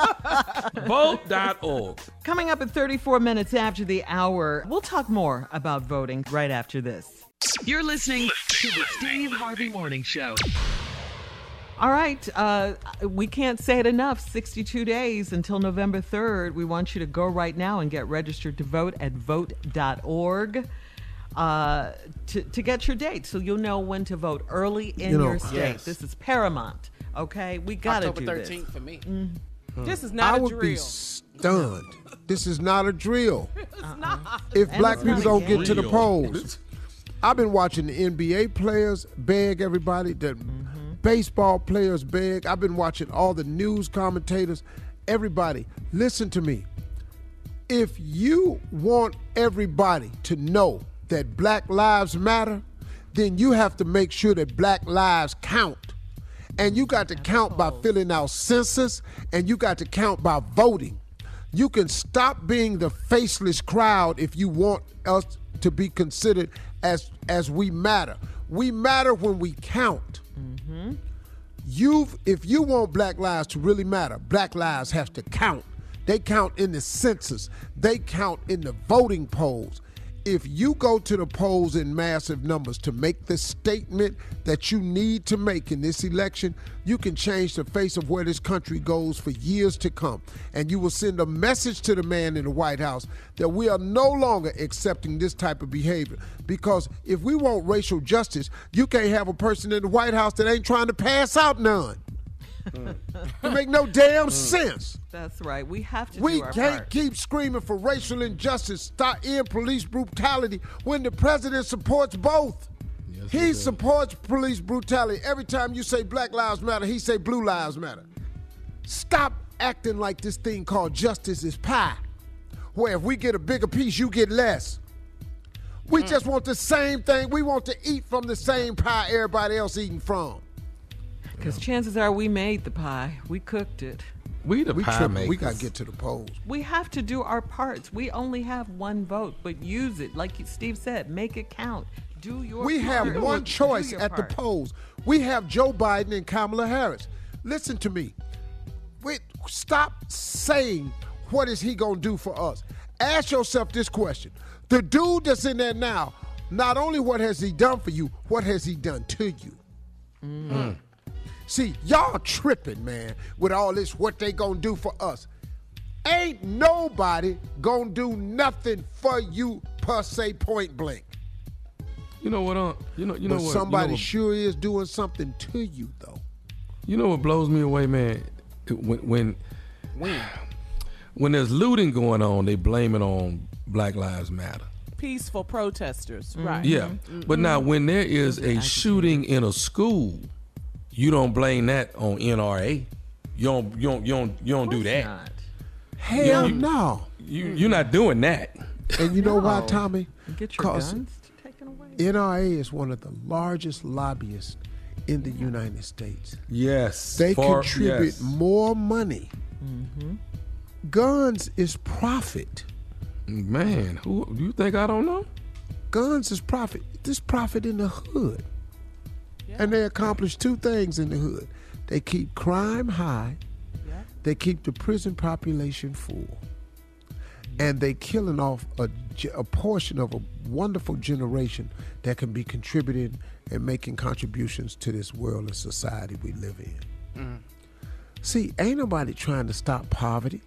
Vote.org. Coming up at 34 minutes after the hour, we'll talk more about voting right after this. You're listening to the Steve Harvey Morning Show. All right, uh, we can't say it enough. 62 days until November 3rd. We want you to go right now and get registered to vote at vote.org. Uh, to, to get your date so you'll know when to vote early in You know, your state. Yes. This is paramount. Okay, we gotta do this. October do 13th for me. This is not I a would drill. be stunned. This is not a drill. it's not. If And black people don't get to the polls, I've been watching the NBA players beg everybody, the baseball players beg. I've been watching all the news commentators. Everybody, listen to me. If you want everybody to know that Black Lives Matter, then you have to make sure that Black lives count. And you got to count by filling out census, and you got to count by voting. You can stop being the faceless crowd if you want us to be considered as as we matter. We matter when we count. Mm-hmm. You've if you want black lives to really matter, black lives have to count. They count in the census. They count in the voting polls. If you go to the polls in massive numbers to make the statement that you need to make in this election, you can change the face of where this country goes for years to come. And you will send a message to the man in the White House that we are no longer accepting this type of behavior. Because if we want racial justice, you can't have a person in the White House that ain't trying to pass out none. Mm. it make no damn mm. sense. That's right. We have to We do our can't part. keep screaming for racial injustice, stop end police brutality when the president supports both. he supports police brutality. Every time you say Black Lives Matter, he say Blue Lives Matter. Stop acting like this thing called justice is pie, where if we get a bigger piece, you get less. We mm. just want the same thing. We want to eat from the same pie everybody else eating from. Because chances are we made the pie. We cooked it. We the We pie tripping. makers. We got to get to the polls. We have to do our parts. We only have one vote, but use it. Like Steve said, make it count. Do your We part. have one choice your at the polls. We have Joe Biden and Kamala Harris. Listen to me. Wait, stop saying what is he gonna do for us. Ask yourself this question: The dude that's in there now, not only what has he done for you, what has he done to you? Mm-hmm. See, y'all tripping, man, with all this what they gonna do for us. Ain't nobody gonna do nothing for you per se point blank. You know what? Uh, you know. You know but what? somebody you know what, sure is doing something to you, though. You know what blows me away, man? When when When? when there's looting going on, they blame it on Black Lives Matter. Peaceful protesters, right? Yeah, but now when there is a shooting in a school, you don't blame that on NRA. You don't. You don't. You don't. You don't do that. Not. Hell you- no. You you're not doing that. And you know why, Tommy? Get your 'Cause guns taken away. NRA is one of the largest lobbyists in the United States. Yes. They far- contribute yes. more money. Mm-hmm. Guns is profit. Man, who do you think I don't know? Guns is profit. This profit in the hood. And they accomplish two things in the hood. They keep crime high. Yeah. They keep the prison population full. And they killing off a, a portion of a wonderful generation that can be contributing and making contributions to this world and society we live in. Mm. See, ain't nobody trying to stop poverty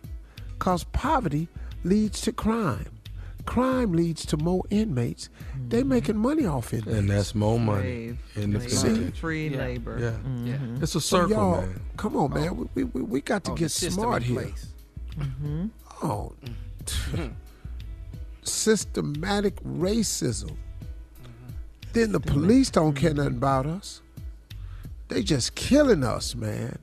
because poverty leads to crime. Crime leads to more inmates. They making money off it, And that's more money Slave in the labor, penitentiary. free Yeah. labor. Yeah. Mhm. It's a So circle, y'all, man. come on, man. We, we, we got to Oh, get smart in here. place. Oh, systematic racism. Then the police don't care nothing about us. They just killing us, man.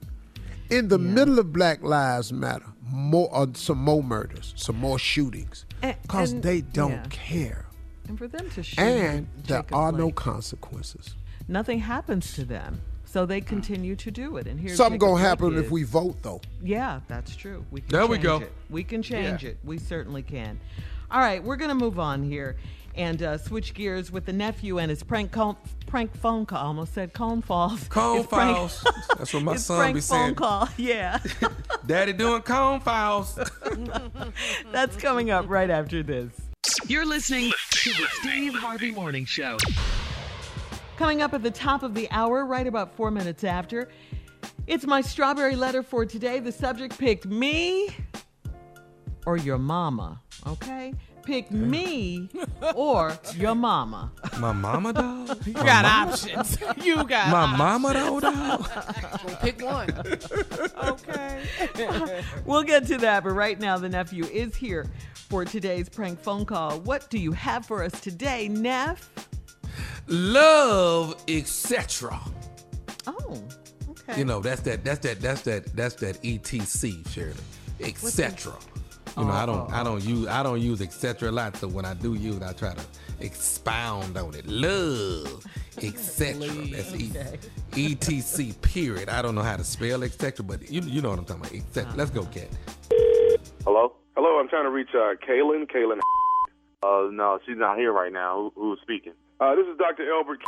In the middle of Black Lives Matter, more uh, some more murders, some more shootings, A- because they don't yeah. care, And for them to shoot and there Jacob are no consequences. nothing happens to them, so they continue to do it. And here Something Jacob gonna Blake happen if we vote, though. Yeah, that's true. We can There we go. It. We can change Yeah. it. We certainly can. All right, we're going to move on here and uh, switch gears with the nephew and his prank call, prank phone call. I almost said cone falls. Cone His prank- files. That's what my his son prank be phone call. Yeah, Daddy doing cone files. that's coming up right after this. You're listening to the Steve Harvey Morning Show. Coming up at the top of the hour, right about four minutes after, it's my strawberry letter for today. The subject picked me or your mama, okay? Pick me or your mama. My mama dog. You got options. You got My options. mama dog. dog. Well, pick one. Okay. We'll get to that, but right now the nephew is here for today's prank phone call. What do you have for us today, Neff? Love, etc. Oh, okay. You know, that's that. That's that. That's that. That's that. ETC, Sheridan, etc. You know, I don't. I don't use. I don't use etc. a lot. So when I do use, it, I try to expound on it. Love, etc. That's e, ETC. Period. I don't know how to spell etc. But you you know what I'm talking about. Etc. Let's go, cat. Hello? Hello, I'm trying to reach uh, Kaylin. Kaylin. Uh, no, she's not here right now. Who, who's speaking? Uh, this is Dr. Elbert.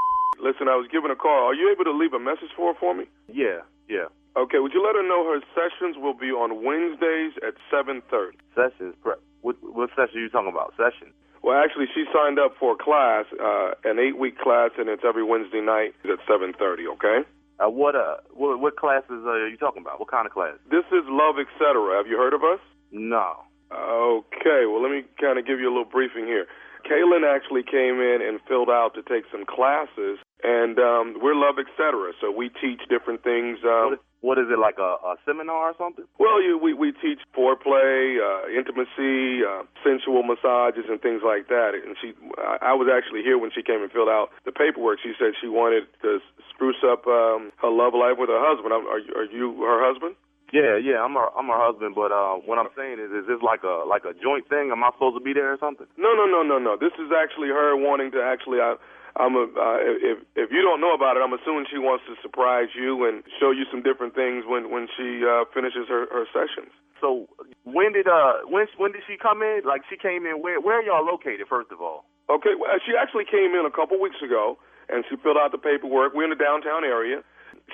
Listen, I was given a call. Are you able to leave a message for for me? Yeah, yeah. Okay, would you let her know her sessions will be on Wednesdays at 7.30? Sessions. What, what session are you talking about? Session. Well, actually, she signed up for a class, uh, an eight-week class, and it's every Wednesday night at 7.30, okay? Uh, what uh, what, what classes are you talking about? What kind of class? This is Love, Etc. Have you heard of us? No. Okay, well, let me kind of give you a little briefing here. Kaylin actually came in and filled out to take some classes, and um, we're Love, Etc. So we teach different things. Um, What is, what is it like a, a seminar or something? Well, you, we we teach foreplay, uh, intimacy, uh, sensual massages, and things like that. And she, I, I was actually here when she came and filled out the paperwork. She said she wanted to spruce up um, her love life with her husband. Are, are, you- are you her husband? Yeah, yeah. I'm her I'm her husband, but uh, what I'm saying is, is this like a like a joint thing? Am I supposed to be there or something? No, no, no, no, no. This is actually her wanting to actually. I, I'm a. Uh, if if you don't know about it, I'm assuming she wants to surprise you and show you some different things when when she uh, finishes her her sessions. So when did uh when when did she come in? Like she came in where where are y'all located first of all? Okay, well, she actually came in a couple weeks ago and she filled out the paperwork. We're in the downtown area.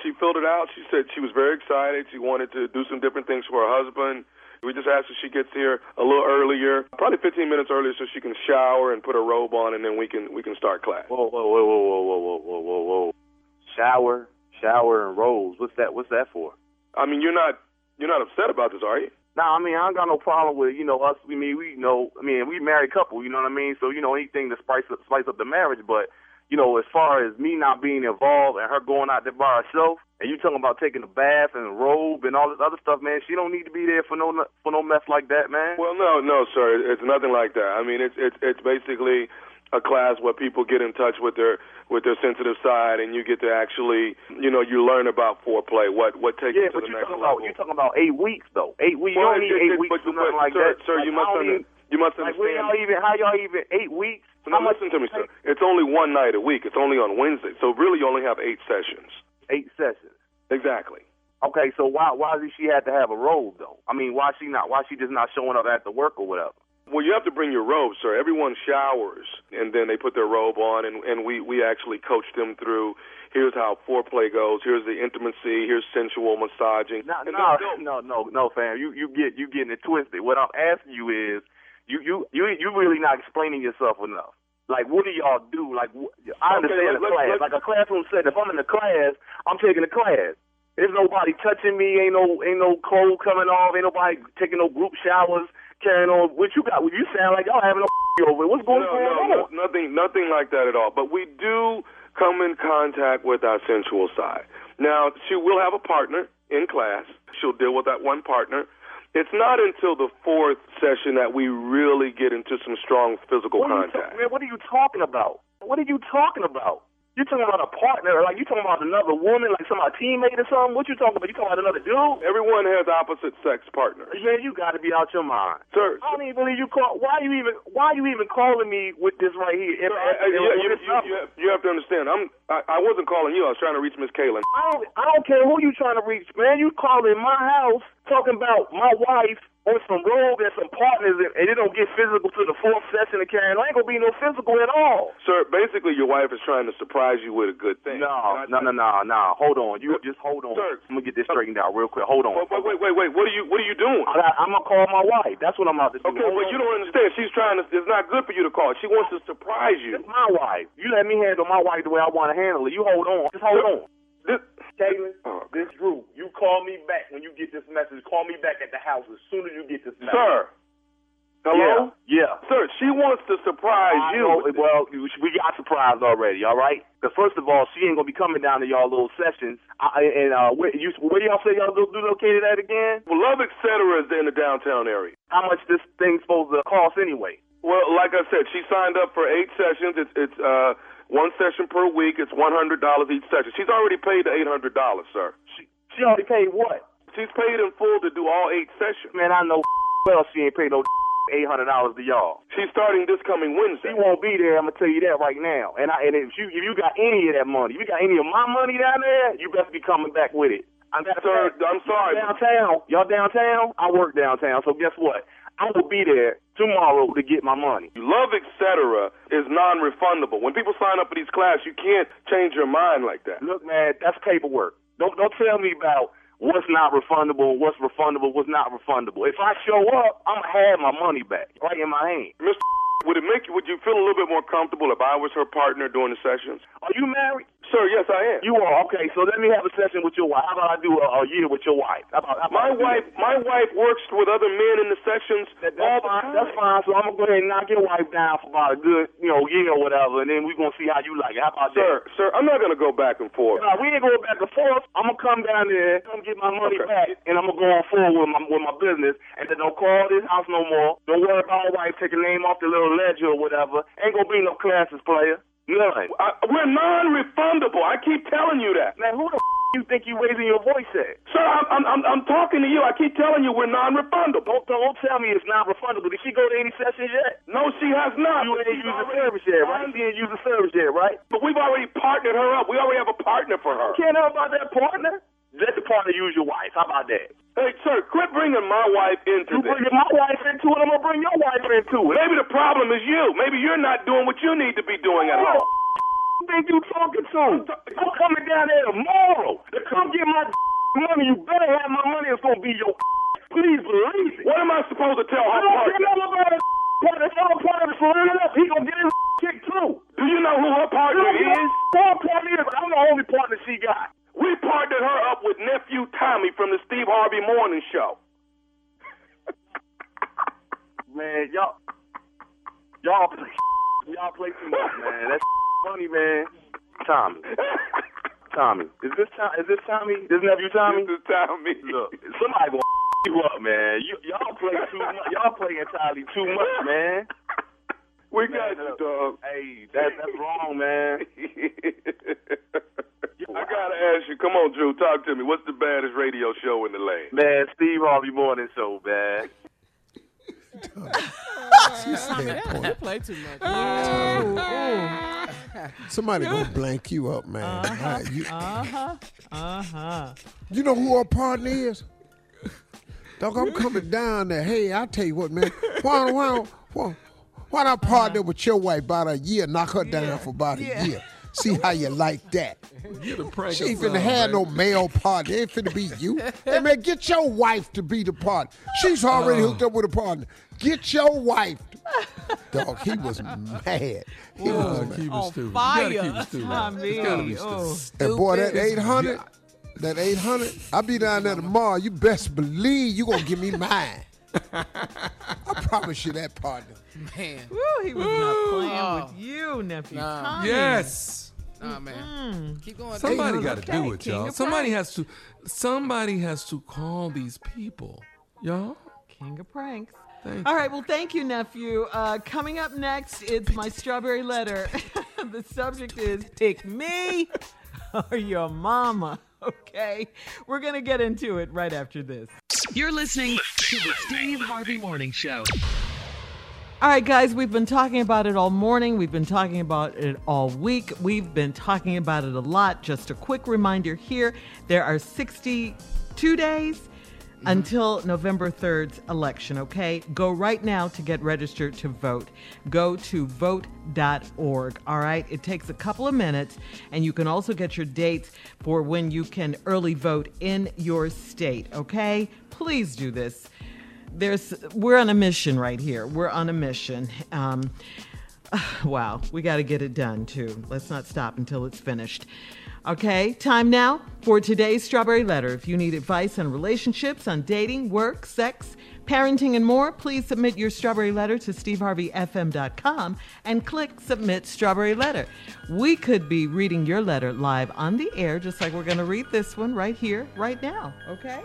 She filled it out. She said she was very excited. She wanted to do some different things for her husband. We just asked if she gets here a little earlier, probably 15 minutes earlier, so she can shower and put her robe on, and then we can we can start class. Whoa, whoa, whoa, whoa, whoa, whoa, whoa, whoa, whoa, whoa. Shower, shower and robes. What's that? What's that for? I mean, you're not you're not upset about this, are you? Nah, I mean I ain't got no problem with you know us. We mean we know. I mean we married couple. You know what I mean. So you know anything to spice up spice up the marriage. But you know as far as me not being involved and her going out there by herself, and you talking about taking a bath and a robe and all this other stuff, man. She don't need to be there for no for no mess like that, man. Well, no, no, sir. It's nothing like that. I mean, it's it's it's basically a class where people get in touch with their with their sensitive side, and you get to actually, you know, you learn about foreplay, what what takes yeah, you to but the you next talking level. about you talking about eight weeks though. Eight weeks. Well, you don't need it- eight it- weeks but- or nothing but, like sir, that. Sir, Like, you must even- you must Like where understand. y'all even? How y'all even eight weeks? No, How much listen to me, sir. It's only one night a week. It's only on Wednesday, so really you only have eight sessions. Eight sessions. Exactly. Okay, so why why does she have to have a robe though? I mean, why she not? Why she just not showing up after work or whatever? Well, you have to bring your robe, sir. Everyone showers, and then they put their robe on, and, and we, we actually coach them through. Here's how foreplay goes. Here's the intimacy. Here's sensual massaging. No, no, no, no, no, fam. You you get you getting it twisted. What I'm asking you is, you you you you really not explaining yourself enough. Like, what do y'all do? Like, I Okay, understand a class. Like a classroom setting. If I'm in the class, I'm taking the class. There's nobody touching me. Ain't no ain't no clothes coming off. Ain't nobody taking no group showers. Carrying on. What you got? What You sound like y'all having a over. it. What's going no, on? no, no, nothing, nothing like that at all. But we do come in contact with our sensual side. Now, she will have a partner in class. She'll deal with that one partner. It's not until the fourth session that we really get into some strong physical What are, contact. ta- man, what are you talking about? What are you talking about? You talking about a partner? Like you talking about another woman? Like some teammate or something? What you talking about? You talking about another dude? Everyone has opposite sex partners. Man, you got to be out your mind. Sir, I don't even believe you call. Why you even? Why you even calling me with this right here? Sir, I- I- if- you, you, it's you, up- you, have, you have to understand. I'm. I, I wasn't calling you. I was trying to reach Miss Kaylin. I don't. I don't care who you trying to reach, man. You calling my house talking about my wife on some road and some partners, and, and it don't get physical to the fourth session of carrying. I ain't gonna be no physical at all. Sir, basically, your wife is trying to surprise you with a good thing. No, no, no, no, no. Hold on. You just hold on. Sir. I'm gonna get this straightened out real quick. Hold on. Wait, wait, wait, wait. What are you? What are you doing? I, I'm gonna call my wife. That's what I'm about to do. Okay, well, you don't understand. She's trying to. It's not good for you to call. She wants to surprise you. It's my wife. You let me handle my wife the way I want to handle it. You hold on. Just hold on. This, Caitlin, Oh, this Drew. You call me back when you get this message. Call me back at the house as soon as you get this message. sir. Hello. Yeah. Sir, she wants to surprise I you. well, we got surprised already, all right? Because first of all, she ain't gonna be coming down to y'all little sessions. I, and uh, where, you, where y'all say y'all do located at again? Well, Love Etc. is in the downtown area. How much this thing's supposed to cost anyway? Well, like I said, she signed up for eight sessions. It's it's uh one session per week. It's one hundred dollars each session. She's already paid the eight hundred dollars, sir. She, she already paid what? She's paid in full to do all eight sessions. Man, I know well she ain't paid no eight hundred dollars to y'all. She's starting this coming Wednesday. She won't be there. I'm gonna tell you that right now. And I and if you if you got any of that money, if you got any of my money down there, you better be coming back with it. I'm Sir, I'm sorry. Downtown, y'all downtown. I work downtown, so guess what? I will be there tomorrow to get my money. Love, etc. is non-refundable. When people sign up for these classes, you can't change your mind like that. Look, man, that's paperwork. Don't don't tell me about what's not refundable, what's refundable, what's not refundable. If I show up, I'm gonna have my money back right in my hand. Mr. Would it make you? Would you feel a little bit more comfortable if I was her partner during the sessions? Are you married? Sir, yes, I am. You are okay. So let me have a session with your wife. How about I do a, a year with your wife? How about, how about My wife, that? my wife works with other men in the sessions That- all that's the fine. That's fine. So I'm gonna go ahead and knock your wife down for about a good, you know, year or whatever, and then we're gonna see how you like it. How about Sir, that? sir, I'm not gonna go back and forth. No, we ain't going back and forth. I'm gonna come down there, come get my money Okay. back, and I'm gonna go on forward with my with my business. And then don't call this house no more. Don't worry about my wife taking name off the little ledger or whatever. Ain't gonna be no classes, player. None. I, we're non-refundable. I keep telling you that. Man, who the f- you think you raising your voice at? Sir, I'm, I'm, I'm, I'm talking to you. I keep telling you we're non-refundable. Don't don't tell me it's not refundable. Did she go to any sessions yet? No, she has not. You ain't used the service yet, right? She ain't used the service yet, right? But we've already partnered her up. We already have a partner for her. Can't know about that partner. Let the partner use your wife. How about that? Hey, sir, quit bringing my wife into this You this. bringing my wife into it, I'm gonna bring your wife into it. Maybe the problem is you. Maybe you're not doing what you need to be doing at home. Who think you talking to? I'm coming down there tomorrow to come get my money. You better have my money. It's gonna be your. Please believe it. What am I supposed to tell her? I don't care nothing about his partner. If our partner surrender up, he gonna get his kicked too. Do you know who her partner is? our partner is. I'm the only partner she got. We partnered her up with nephew Tommy from the Steve Harvey Morning Show. Man, y'all, y'all play, y'all play too much, man. That's funny, man. Tommy, Tommy, is this Tom? Is this Tommy? This nephew Tommy? This is Tommy. Look, somebody gonna you up, man. You, y'all play too much. Y'all play entirely too much, man. we got Man, you, dog. Hey, that, that's wrong, man. I gotta ask you. Come on, Drew. Talk to me. What's the baddest radio show in the land? Man, Steve Harvey Morning Show, man. You play too much. Somebody gonna blank you up, man. Right, you, Uh huh. Uh huh. you know who our partner is? Dog, I'm coming down there. Hey, I tell you what, man. Why, why, why, why not partner with your wife about a year? Knock her down for about a year. See how you like that. Get a prank She ain't or finna something, have no male partner. It ain't finna be you. Hey man, get your wife to be the partner. She's already hooked up with a partner. Get your wife. Dog, he was mad. He was Oh, mad. keep it On stupid. fire. You gotta keep it stupid. I It's gotta be mean, oh. stupid. And boy, that 800, that 800, I'll be down there tomorrow. You best believe you gonna give me mine. I promise you that, partner. Man. Woo, he was not playing Oh. with you, nephew Nah. Tommy. Yes. Nah, man. Hmm. Keep going. Somebody got to okay, do it, king y'all. Somebody has to. Somebody has to call these people, y'all. King of pranks. Thank All right, well, thank you, nephew. Uh, coming up next, it's my strawberry letter. the subject is pick me or your mama. Okay, we're gonna get into it right after this. You're listening to the Steve Harvey Morning Show. All right, guys, we've been talking about it all morning. We've been talking about it all week. We've been talking about it a lot. Just a quick reminder here there are 62 days until November 3rd's election, okay? Go right now to get registered to vote. Go to vote.org, all right? It takes a couple of minutes, and you can also get your dates for when you can early vote in your state, okay? Please do this there's we're on a mission right here. We're on a mission. Um, wow, we got to get it done too. Let's not stop until it's finished. Okay, time now for today's strawberry letter. If you need advice on relationships, on dating, work, sex, parenting, and more, please submit your strawberry letter to steveharveyfm.com and click submit strawberry letter. We could be reading your letter live on the air, just like we're going to read this one right here, right now. Okay?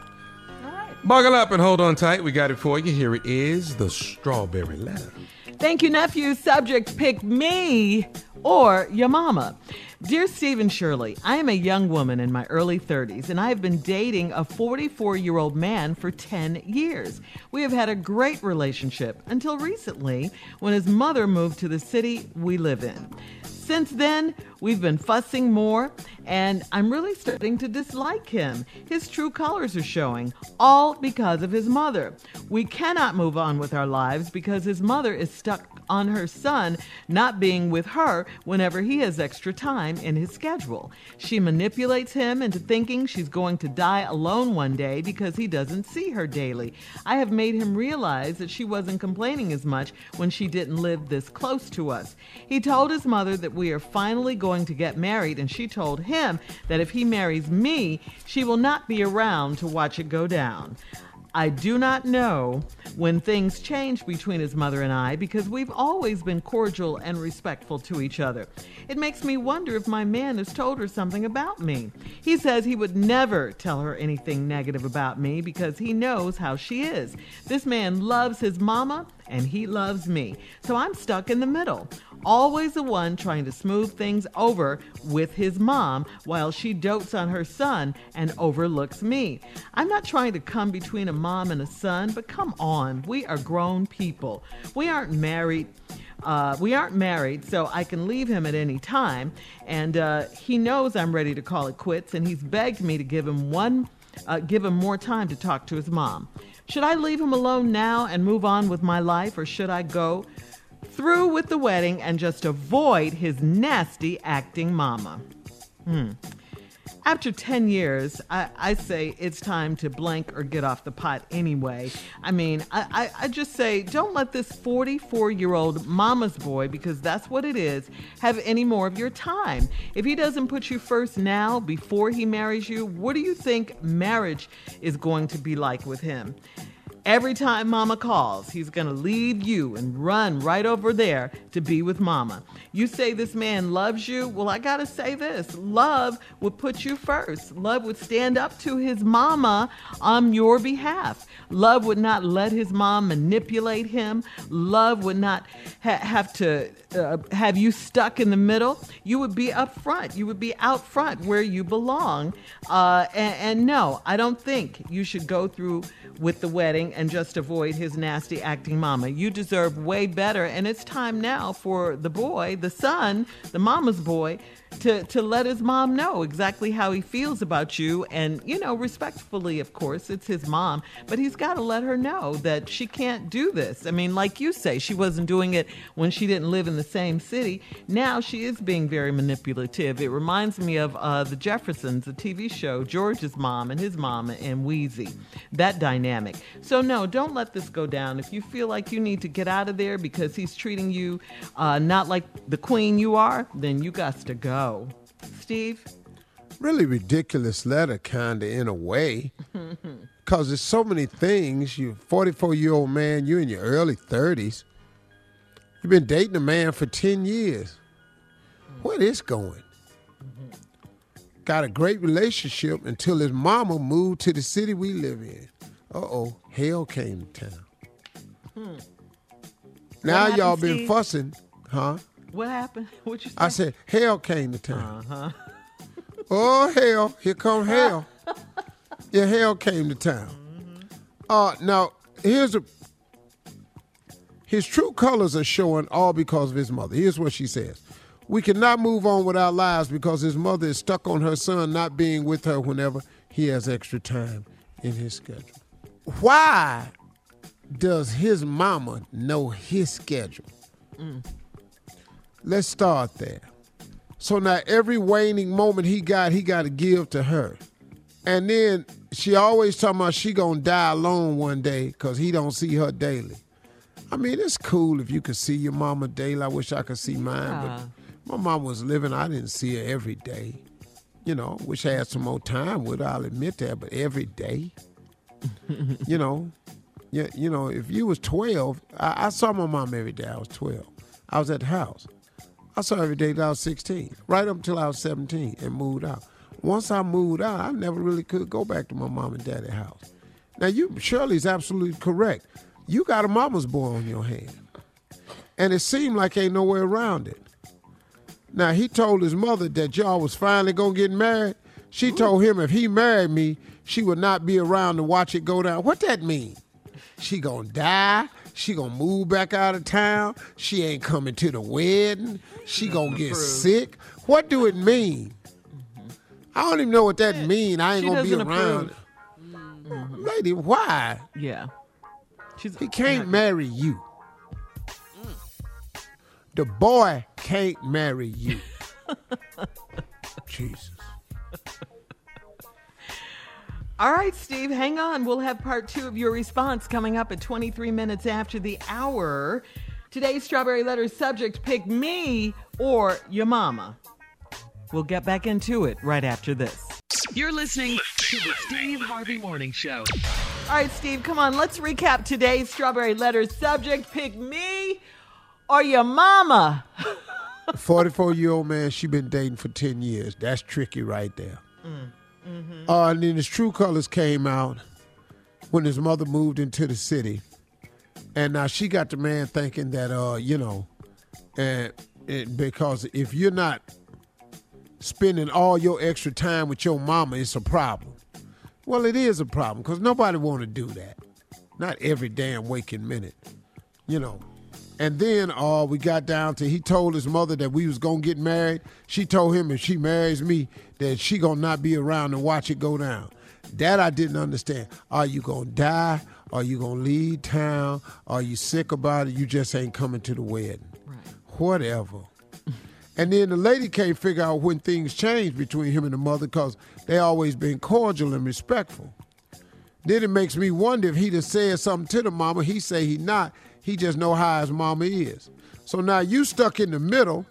All right. Buckle up and hold on tight. We got it for you. Here it is the strawberry letter. Thank you, nephew. Subject pick me or your mama. Dear Stephen Shirley, I am a young woman in my early 30s and I have been dating a 44 year old man for 10 years. We have had a great relationship until recently when his mother moved to the city we live in. Since then, we've been fussing more, and I'm really starting to dislike him. His true colors are showing, all because of his mother. We cannot move on with our lives because his mother is stuck on her son not being with her whenever he has extra time in his schedule. She manipulates him into thinking she's going to die alone one day because he doesn't see her daily. I have made him realize that she wasn't complaining as much when she didn't live this close to us. He told his mother that we are finally going to get married, and she told him that if he marries me, she will not be around to watch it go down. I do not know when things changed between his mother and I because we've always been cordial and respectful to each other. It makes me wonder if my man has told her something about me. He says he would never tell her anything negative about me because he knows how she is. This man loves his mama and he loves me. So I'm stuck in the middle always the one trying to smooth things over with his mom while she dotes on her son and overlooks me. I'm not trying to come between a mom and a son, but come on, we are grown people. We aren't married. Uh, we aren't married, so I can leave him at any time. And uh, he knows I'm ready to call it quits, and he's begged me to give him one, uh, give him more time to talk to his mom. Should I leave him alone now and move on with my life, or should I go through with the wedding and just avoid his nasty acting mama. Hmm. After 10 years, I, I, say it's time to blank or get off the pot anyway. I mean, I, I, I just say don't let this 44 year old mama's boy, because that's what it is, have any more of your time. If he doesn't put you first now, before he marries you, what do you think marriage is going to be like with him? Every time mama calls, he's going to leave you and run right over there to be with mama. You say this man loves you? Well, I got to say this love would put you first. Love would stand up to his mama on your behalf. Love would not let his mom manipulate him. Love would not ha- have to uh, have you stuck in the middle. You would be up front. You would be out front where you belong. Uh, and, and no, I don't think you should go through with the wedding and just avoid his nasty acting mama. You deserve way better. And it's time now for the boy, the son, the mama's boy, to, to let his mom know exactly how he feels about you. And, you know, respectfully, of course, it's his mom, but he's got to let her know that she can't do this. I mean, like you say, she wasn't doing it when she didn't live in the same city. Now she is being very manipulative. It reminds me of uh, The Jeffersons, the TV show, George's mom and his mom and Weezy, that dynamic. So, no, don't let this go down. If you feel like you need to get out of there because he's treating you uh, not like the queen you are, then you got to go. Steve? Really ridiculous letter, kind of, in a way. Because there's so many things. You're 44 year old man, you're in your early 30s. You've been dating a man for 10 years. Where this going? Got a great relationship until his mama moved to the city we live in. Uh oh, hell came to town. Hmm. Now y'all been fussing, huh? What happened? What you say? I said, hell came to town. Uh-huh. Oh hell, here come hell. yeah, hell came to town. Uh now here's a his true colors are showing all because of his mother. Here's what she says. We cannot move on with our lives because his mother is stuck on her son not being with her whenever he has extra time in his schedule. Why does his mama know his schedule? Let's start there. So now every waning moment he got, he got to give to her. And then she always talking about she gonna die alone one day because he don't see her daily. I mean, it's cool if you could see your mama daily. I wish I could see mine, Yeah. but my mom was living. I didn't see her every day. You know, wish I had some more time with her. I'll admit that, but every day, you know, yeah, you know, if you was twelve, I, I saw my mom every day. I was twelve. I was at the house. I saw every day till I was 16, right up until I was 17 and moved out. Once I moved out, I never really could go back to my mom and daddy house. Now, you Shirley's absolutely correct. You got a mama's boy on your hand. And it seemed like ain't no way around it. Now he told his mother that y'all was finally gonna get married. She told him if he married me, she would not be around to watch it go down. What that mean? She gonna die. She gonna move back out of town. She ain't coming to the wedding. She gonna get sick. What do it mean? I don't even know what that mean. I ain't She gonna be doesn't around. Mm-hmm. Lady, why? Yeah. She's He can't marry you. The boy can't marry you. Jesus. All right, Steve, hang on. We'll have part two of your response coming up at 23 minutes after the hour. Today's Strawberry Letter subject pick me or your mama. We'll get back into it right after this. You're listening to the Steve Harvey Morning Show. All right, Steve, come on. Let's recap today's Strawberry Letter subject pick me or your mama. 44 year old man she been dating for 10 years. That's tricky right there. Mm. Uh, and then his true colors came out when his mother moved into the city. And now she got the man thinking that, uh, you know, and, and because if you're not spending all your extra time with your mama, it's a problem. Well, it is a problem because nobody want to do that. Not every damn waking minute, you know. And then uh, we got down to he told his mother that we was gonna get married. She told him if she marries me, that she gonna not be around to watch it go down. That I didn't understand. Are you gonna die? Are you gonna leave town? Are you sick about it? You just ain't coming to the wedding. Whatever. And then the lady can't figure out when things change between him and the mother because they always been cordial and respectful. Then it makes me wonder if he'd have said something to the mama. He say he not. He just know how his mama is. So now you stuck in the middle,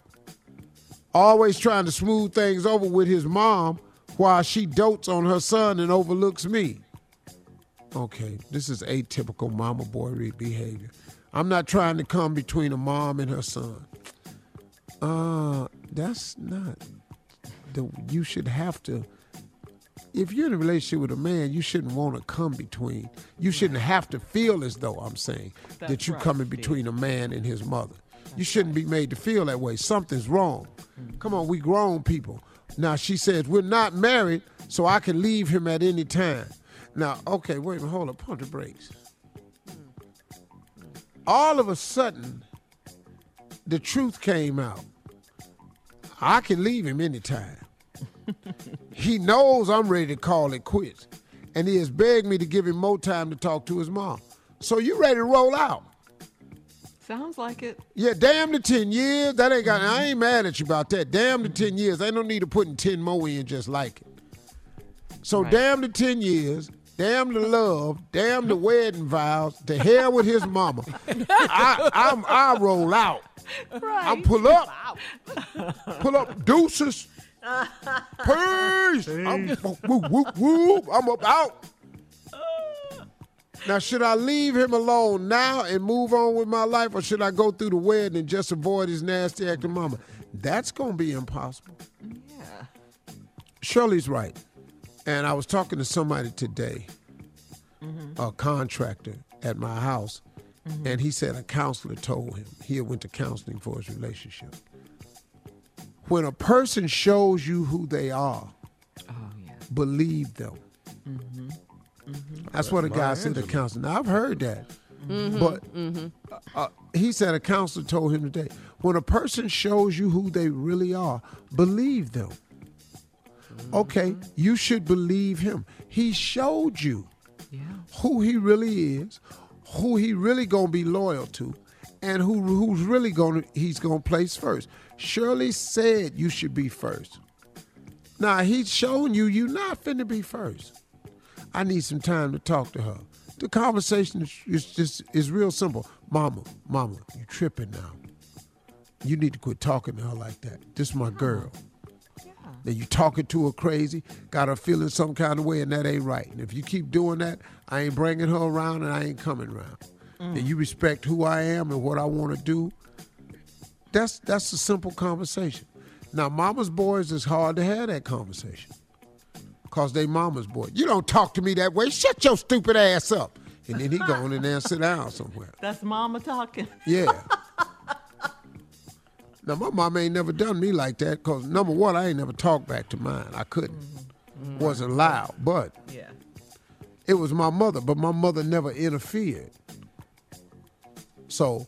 always trying to smooth things over with his mom while she dotes on her son and overlooks me. Okay, this is atypical mama boy behavior. I'm not trying to come between a mom and her son. Uh, that's not the you should have to if you're in a relationship with a man, you shouldn't want to come between. You shouldn't have to feel as though I'm saying that you're right, coming between a man and his mother. you shouldn't be made to feel that way. Something's wrong. Mm. Come on, we grown people. Now she says we're not married, so I can leave him at any time. Now, okay, wait a minute, hold up, pump the brakes. All of a sudden, the truth came out. I can leave him anytime. he knows I'm ready to call it quits. And he has begged me to give him more time to talk to his mom. So you ready to roll out? Sounds like it. Yeah, damn the 10 years. That ain't got I ain't mad at you about that. Damn the 10 years. Ain't no need to putting 10 more in just like it. So damn the 10 years. Damn the love, damn the wedding vows, to hell with his mama. I, I'm, I roll out. I pull up, pull up deuces. Peace. I'm, whoop, whoop, whoop. I'm up out. Now, should I leave him alone now and move on with my life, or should I go through the wedding and just avoid his nasty acting mama? That's gonna be impossible. Yeah. Shirley's right. And I was talking to somebody today, mm-hmm. a contractor at my house, mm-hmm. and he said a counselor told him he had went to counseling for his relationship. When a person shows you who they are, oh, believe them. That's what a guy said to counselor. Now I've heard that, mm-hmm. but mm-hmm. Uh, uh, he said a counselor told him today. When a person shows you who they really are, believe them. Mm-hmm. Okay, you should believe him. He showed you who he really is, who he really gonna be loyal to, and who who's really gonna he's gonna place first. Shirley said you should be first. Now he's showing you you're not finna be first. I need some time to talk to her. The conversation is, just is real simple. Mama, mama, you tripping now. You need to quit talking to her like that. This is my girl. Then you talking to her crazy, got her feeling some kind of way, and that ain't right. And if you keep doing that, I ain't bringing her around and I ain't coming around. And mm. you respect who I am and what I want to do. That's that's a simple conversation. Now, mama's boys is hard to have that conversation. Cause they mama's boy. You don't talk to me that way. Shut your stupid ass up. And then he going in there and sit down somewhere. That's mama talking. Yeah. Now my mom ain't never done me like that because number one, I ain't never talked back to mine. I couldn't, mm-hmm. wasn't mm-hmm. allowed. But Yeah. it was my mother, but my mother never interfered. So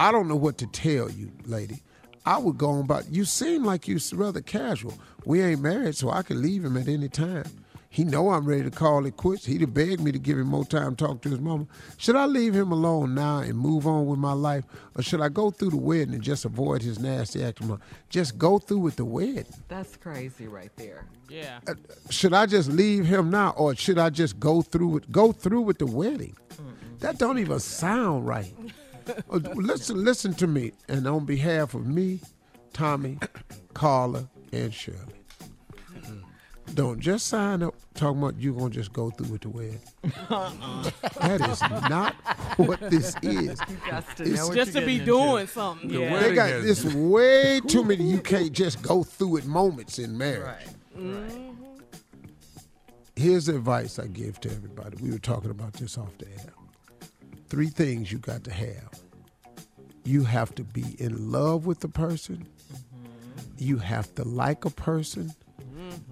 I don't know what to tell you, lady. I would go on about you seem like you rather casual. We ain't married, so I can leave him at any time. He know I'm ready to call it quits. He'd have begged me to give him more time to talk to his mama. Should I leave him alone now and move on with my life? Or should I go through the wedding and just avoid his nasty acting? Just go through with the wedding. That's crazy right there. Yeah. Uh, should I just leave him now, or should I just go through with go through with the wedding? That don't even sound right. Uh, listen, listen to me, and on behalf of me, Tommy, Carla, and Shirley, don't just sign up talking about you're gonna just go through with the wedding. that is not what this is. Got to It's know Just to be doing into. something. Yeah. wedding They got has- this way too many. You can't just go through it moments in marriage. Right. Here's the advice I give to everybody. We were talking about this off the air. Three things you got to have. You have to be in love with the person. You have to like a person.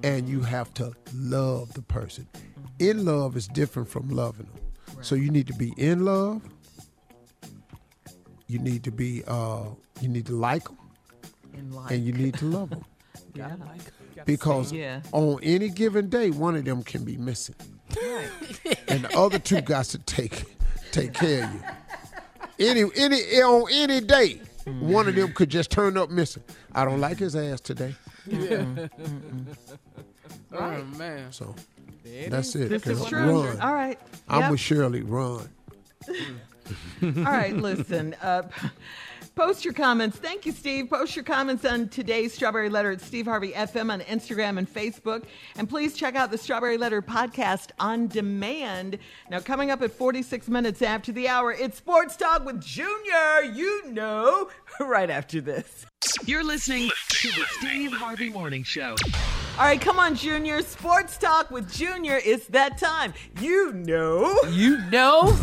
And you have to love the person. In love is different from loving them. So you need to be in love. You need to be. Uh, you need to like them, In life. and you need to love them. yeah. Because Yeah. on any given day, one of them can be missing, and the other two got to take take care of you. Any any on any day, one of them could just turn up missing. I don't like his ass today, yeah Oh man. so that's it. This is Run. true. All right. I'm with Shirley. Run. All right, listen. Uh, post your comments. Thank you, Steve. Post your comments on today's Strawberry Letter at Steve Harvey FM on Instagram and Facebook. And please check out the Strawberry Letter podcast on demand. Now, coming up at 46 minutes after the hour, it's Sports Talk with Junior. You know, right after this. You're listening to the Steve Harvey Morning Show. All right, come on, Junior. Sports Talk with Junior. It's that time. You know. You know,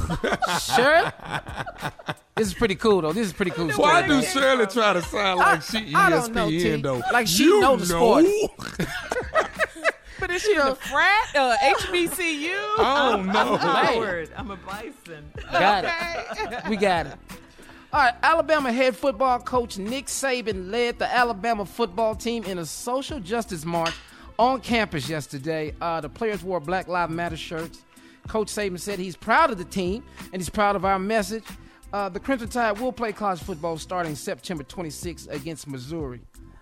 sure. This is pretty cool though. This is pretty cool. Why do. Shirley try to sound like she E I don't know, T. ESPN though? Like she you know the sport. But is she in the frat? Uh, HBCU? Oh no. I'm a bison. Got it. We got it. All right, Alabama head football coach Nick Saban led the Alabama football team in a social justice march on campus yesterday. Uh, the players wore Black Lives Matter shirts. Coach Saban said he's proud of the team and he's proud of our message. Uh, the Crimson Tide will play college football starting September 26th against Missouri.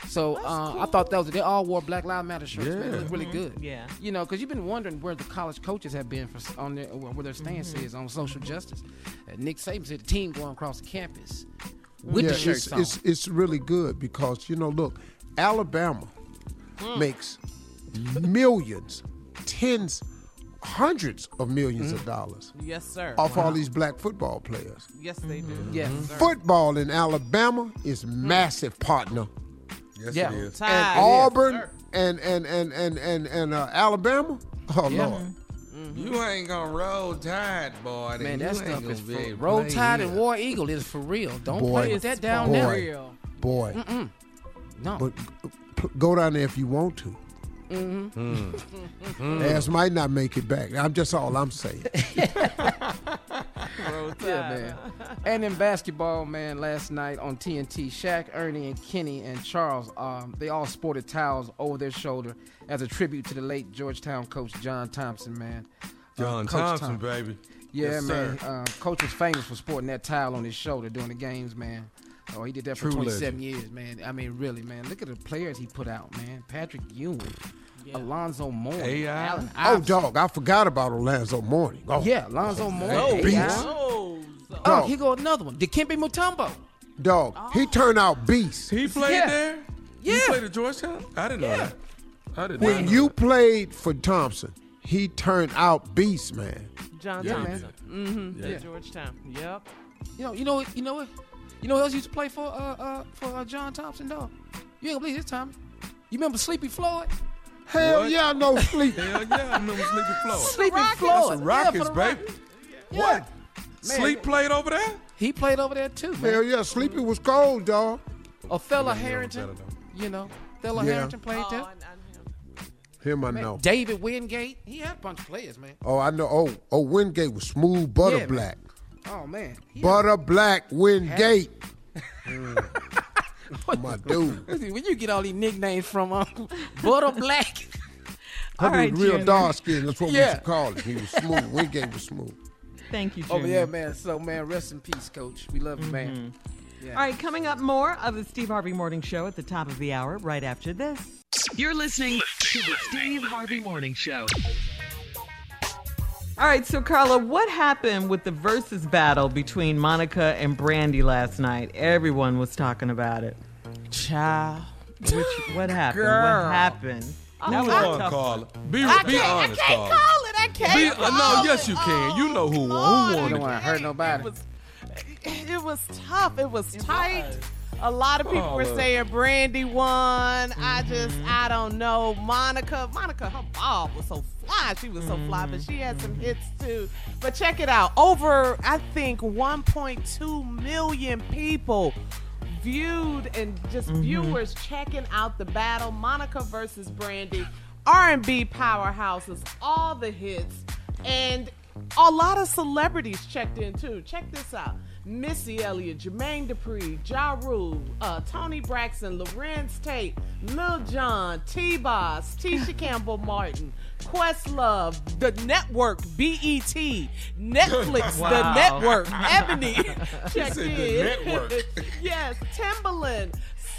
So uh, I thought that was they all wore Black Lives Matter shirts. Man, it Yeah. looked really good. Yeah. You know, because you've been wondering where the college coaches have been for on their where their stance Mm-hmm. is on social justice. Uh, Nick Saban said the team going across the campus with yeah, the shirts it's, on. it's it's really good because you know, look, Alabama Hmm. makes millions, tens, hundreds of millions Hmm. of dollars Yes, sir. off all these black football players. Yes, they do. yeah, Football in Alabama is massive, partner. Yes, Yeah. it is. And Auburn Sir. and and and and and and uh, Alabama. Oh Yeah. Lord, You ain't gonna roll tide, boy. man, then that stuff is be for able Roll play Tide here. and War Eagle is for real. Don't Boy. play with that down Boy. there. Real. boy. No, But p- go down there if you want to. Mm-hmm. Ass might not make it back. I'm just all I'm saying. Yeah, man. and in basketball, man, last night on TNT, Shaq, Ernie, and Kenny and Charles, um, they all sported towels over their shoulder as a tribute to the late Georgetown coach John Thompson, man. Uh, John Coach Thompson, Tom- baby. Yeah, Yes, man. Uh, coach was famous for sporting that towel on his shoulder during the games, man. Oh, he did that for True 27 years, man. I mean, really, man. Look at the players he put out, man. Patrick Ewing, Alonzo Moore, AI. Oh, dog, I forgot about Orlando Morning. Oh, Yeah, Alonzo Moore. Hey, beast. Oh, Oh, Dog. here go another one. Dikembe Mutombo. dog, he turned out beast. He played Yeah. there. He played at Georgetown. I didn't know Yeah. that. I didn't When know you that. played for Thompson, he turned out beast, man. John Yeah, Thompson. Mm-hmm. Yeah. At Georgetown. Yep. You know, you know, what- you know what? You know who else used to play for uh uh for uh, John Thompson, dog? You ain't gonna believe this time. You remember Sleepy Floyd? Hell What? yeah, no sleep. Hell yeah, I remember Sleepy Floyd. Sleepy That's Floyd. the Yeah, Rockets, baby. Rockets. What? Man, Sleep played over there? He played over there too, man. Hell yeah, sleepy was cold, dog. Othello Yeah, Harrington. You know, Othello Yeah. Harrington played Oh, there. I- I- Him I Man, know. David Wingate. He had a bunch of players, man. Oh, I know. Oh, oh, Wingate was smooth butter Yeah, man. black. Oh man. He Butter black Wingate. Mm. My dude. Listen, Where you get all these nicknames from? Um, Butter Black. I All mean, right, real Junior. dark skin. That's what we Yeah. used to call it. He was smooth. Wingate was smooth. Thank you, Oh Junior. yeah, man. So man, rest in peace, Coach. We love you, man. Yeah. All right, coming up more of the Steve Harvey Morning Show at the top of the hour, right after this. You're listening to the Steve Harvey Morning Show. All right, so Carla, what happened with the versus battle between Monica and Brandy last night? Everyone was talking about it. Child. Which what happened? Girl. What happened? Who That was a won, Carla? Be, I be can't, honest, I can't Carla. call it. I can't. Be, uh, call no, it. yes, you can. You know who won. Who won? You don't want to hurt nobody. It was, it was tough. It was tight. A lot of people were Oh, saying Brandy won. I just, mm-hmm. I don't know. Monica, Monica, her ball was so fly. She was so fly, but she had some mm-hmm. hits too. But check it out. Over, I think, 1.2 million people viewed and just mm-hmm. viewers checking out the battle monica versus brandy r&b powerhouses all the hits and a lot of celebrities checked in too check this out missy elliott jermaine dupri ja rule uh, toni braxton larenz tate lil jon t-boz tisha campbell martin questlove the network bet netflix the network ebony. The in. Yes, Timbaland,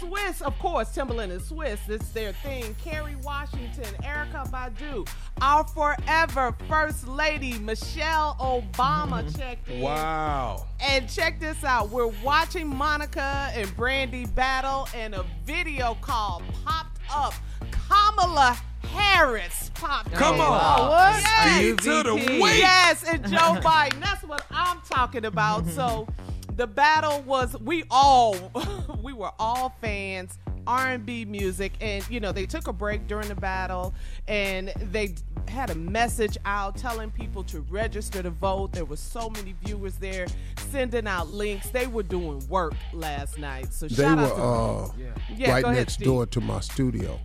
Swizz, of course, Timbaland and Swizz. It's their thing. Kerry Washington, Erykah Badu, our forever First Lady, Michelle Obama mm-hmm. checked in. Wow. And check this out. We're watching Monica and Brandy battle, and a video call popped up. Kamala Harris popped up. Come on. Oh, what? Speed to the weight. Yes, and Joe Biden. That's what I'm talking about. So the battle was we all we were all fans R&B music and you know they took a break during the battle and they had a message out telling people to register to vote. There were so many viewers there sending out links. They were doing work last night. So They shout were out to uh, Yeah, right go ahead, next Steve. door to my studio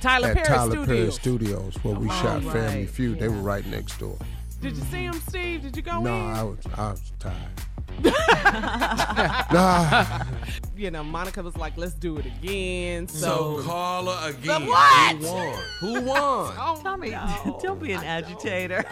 Tyler at Perry Tyler Studios. Perry Studios where we shot right. Family Feud. They were right next door. Did you see him, Steve? Did you go No, in? I was I was tired. Nah, you know, Monica was like, "Let's do it again." So So, Carla again. The what? Who won? Who won? oh, Tommy, no. don't be an agitator.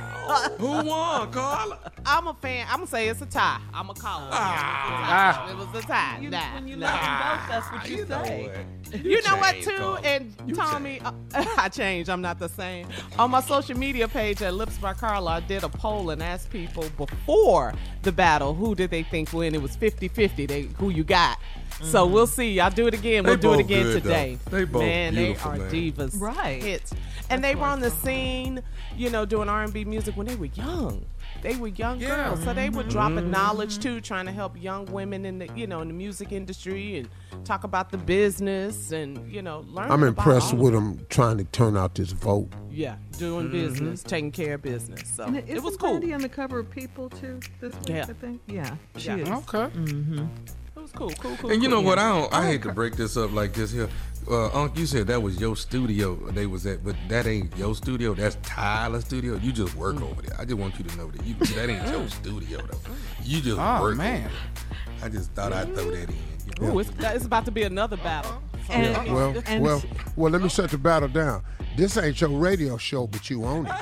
Who won, Carla? I'm a fan. I'm gonna say it's a tie. I'm gonna call it. Ah. It was a tie. You- Nah, when you nah. let them vote, that's what you, You know say. what? You know what, too? Carla. And You Tommy, uh, I changed. I'm not the same. On my social media page at Lips by Carla, I did a poll and asked people before the battle who did they think win. It was 50 50. They Who you got? So mm-hmm. we'll see. I'll do it again. They We'll do it again good, though. today. They both man, they are man. divas. Right. Hits. And they were on the uh-huh. scene, you know, doing R&B music when they were young. They were young Yeah. girls, so they were dropping Mm-hmm. knowledge too, trying to help young women in the, you know, in the music industry and talk about the business and you know, learn. I'm impressed all with of them trying to turn out this vote. Yeah, doing business, taking care of business. So And it isn't was cool. Brandy on the cover of People too this week? Yeah. I think. Yeah, she Yeah. is. Okay. It was cool, cool, cool. And you cool. know what? I don't. I hate to break this up like this here. Uh, Unc, you said that was your studio. They was at, but that ain't your studio. That's Tyler's studio. You just work over there. I just want you to know that you that ain't your studio though. You just Oh, work. man. Over there. I just thought I'd throw that in. you know? Ooh, it's, it's about to be another battle. And, Well, and well, well. Let me shut the battle down. This ain't your radio show, but you own it.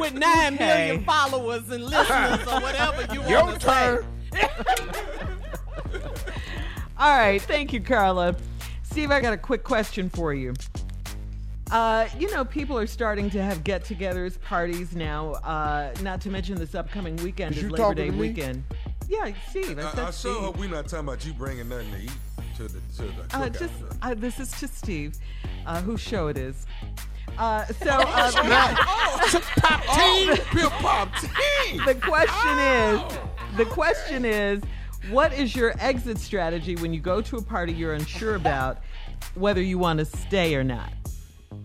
With nine Okay. million followers and listeners or whatever you Your want to turn. say. All right, thank you, Carla. Steve, I got a quick question for you. Uh, you know, people are starting to have get-togethers, parties now. Uh, not to mention this upcoming weekend Is is Labor Day weekend. Yeah, Steve. I, said I, I Steve. sure hope we're not talking about you bringing nothing to eat to the to the Uh, just uh, this is to Steve, uh, whose show it is. Uh, so uh, team, pip pop team. the question is, the question is, what is your exit strategy when you go to a party you're unsure about whether you want to stay or not?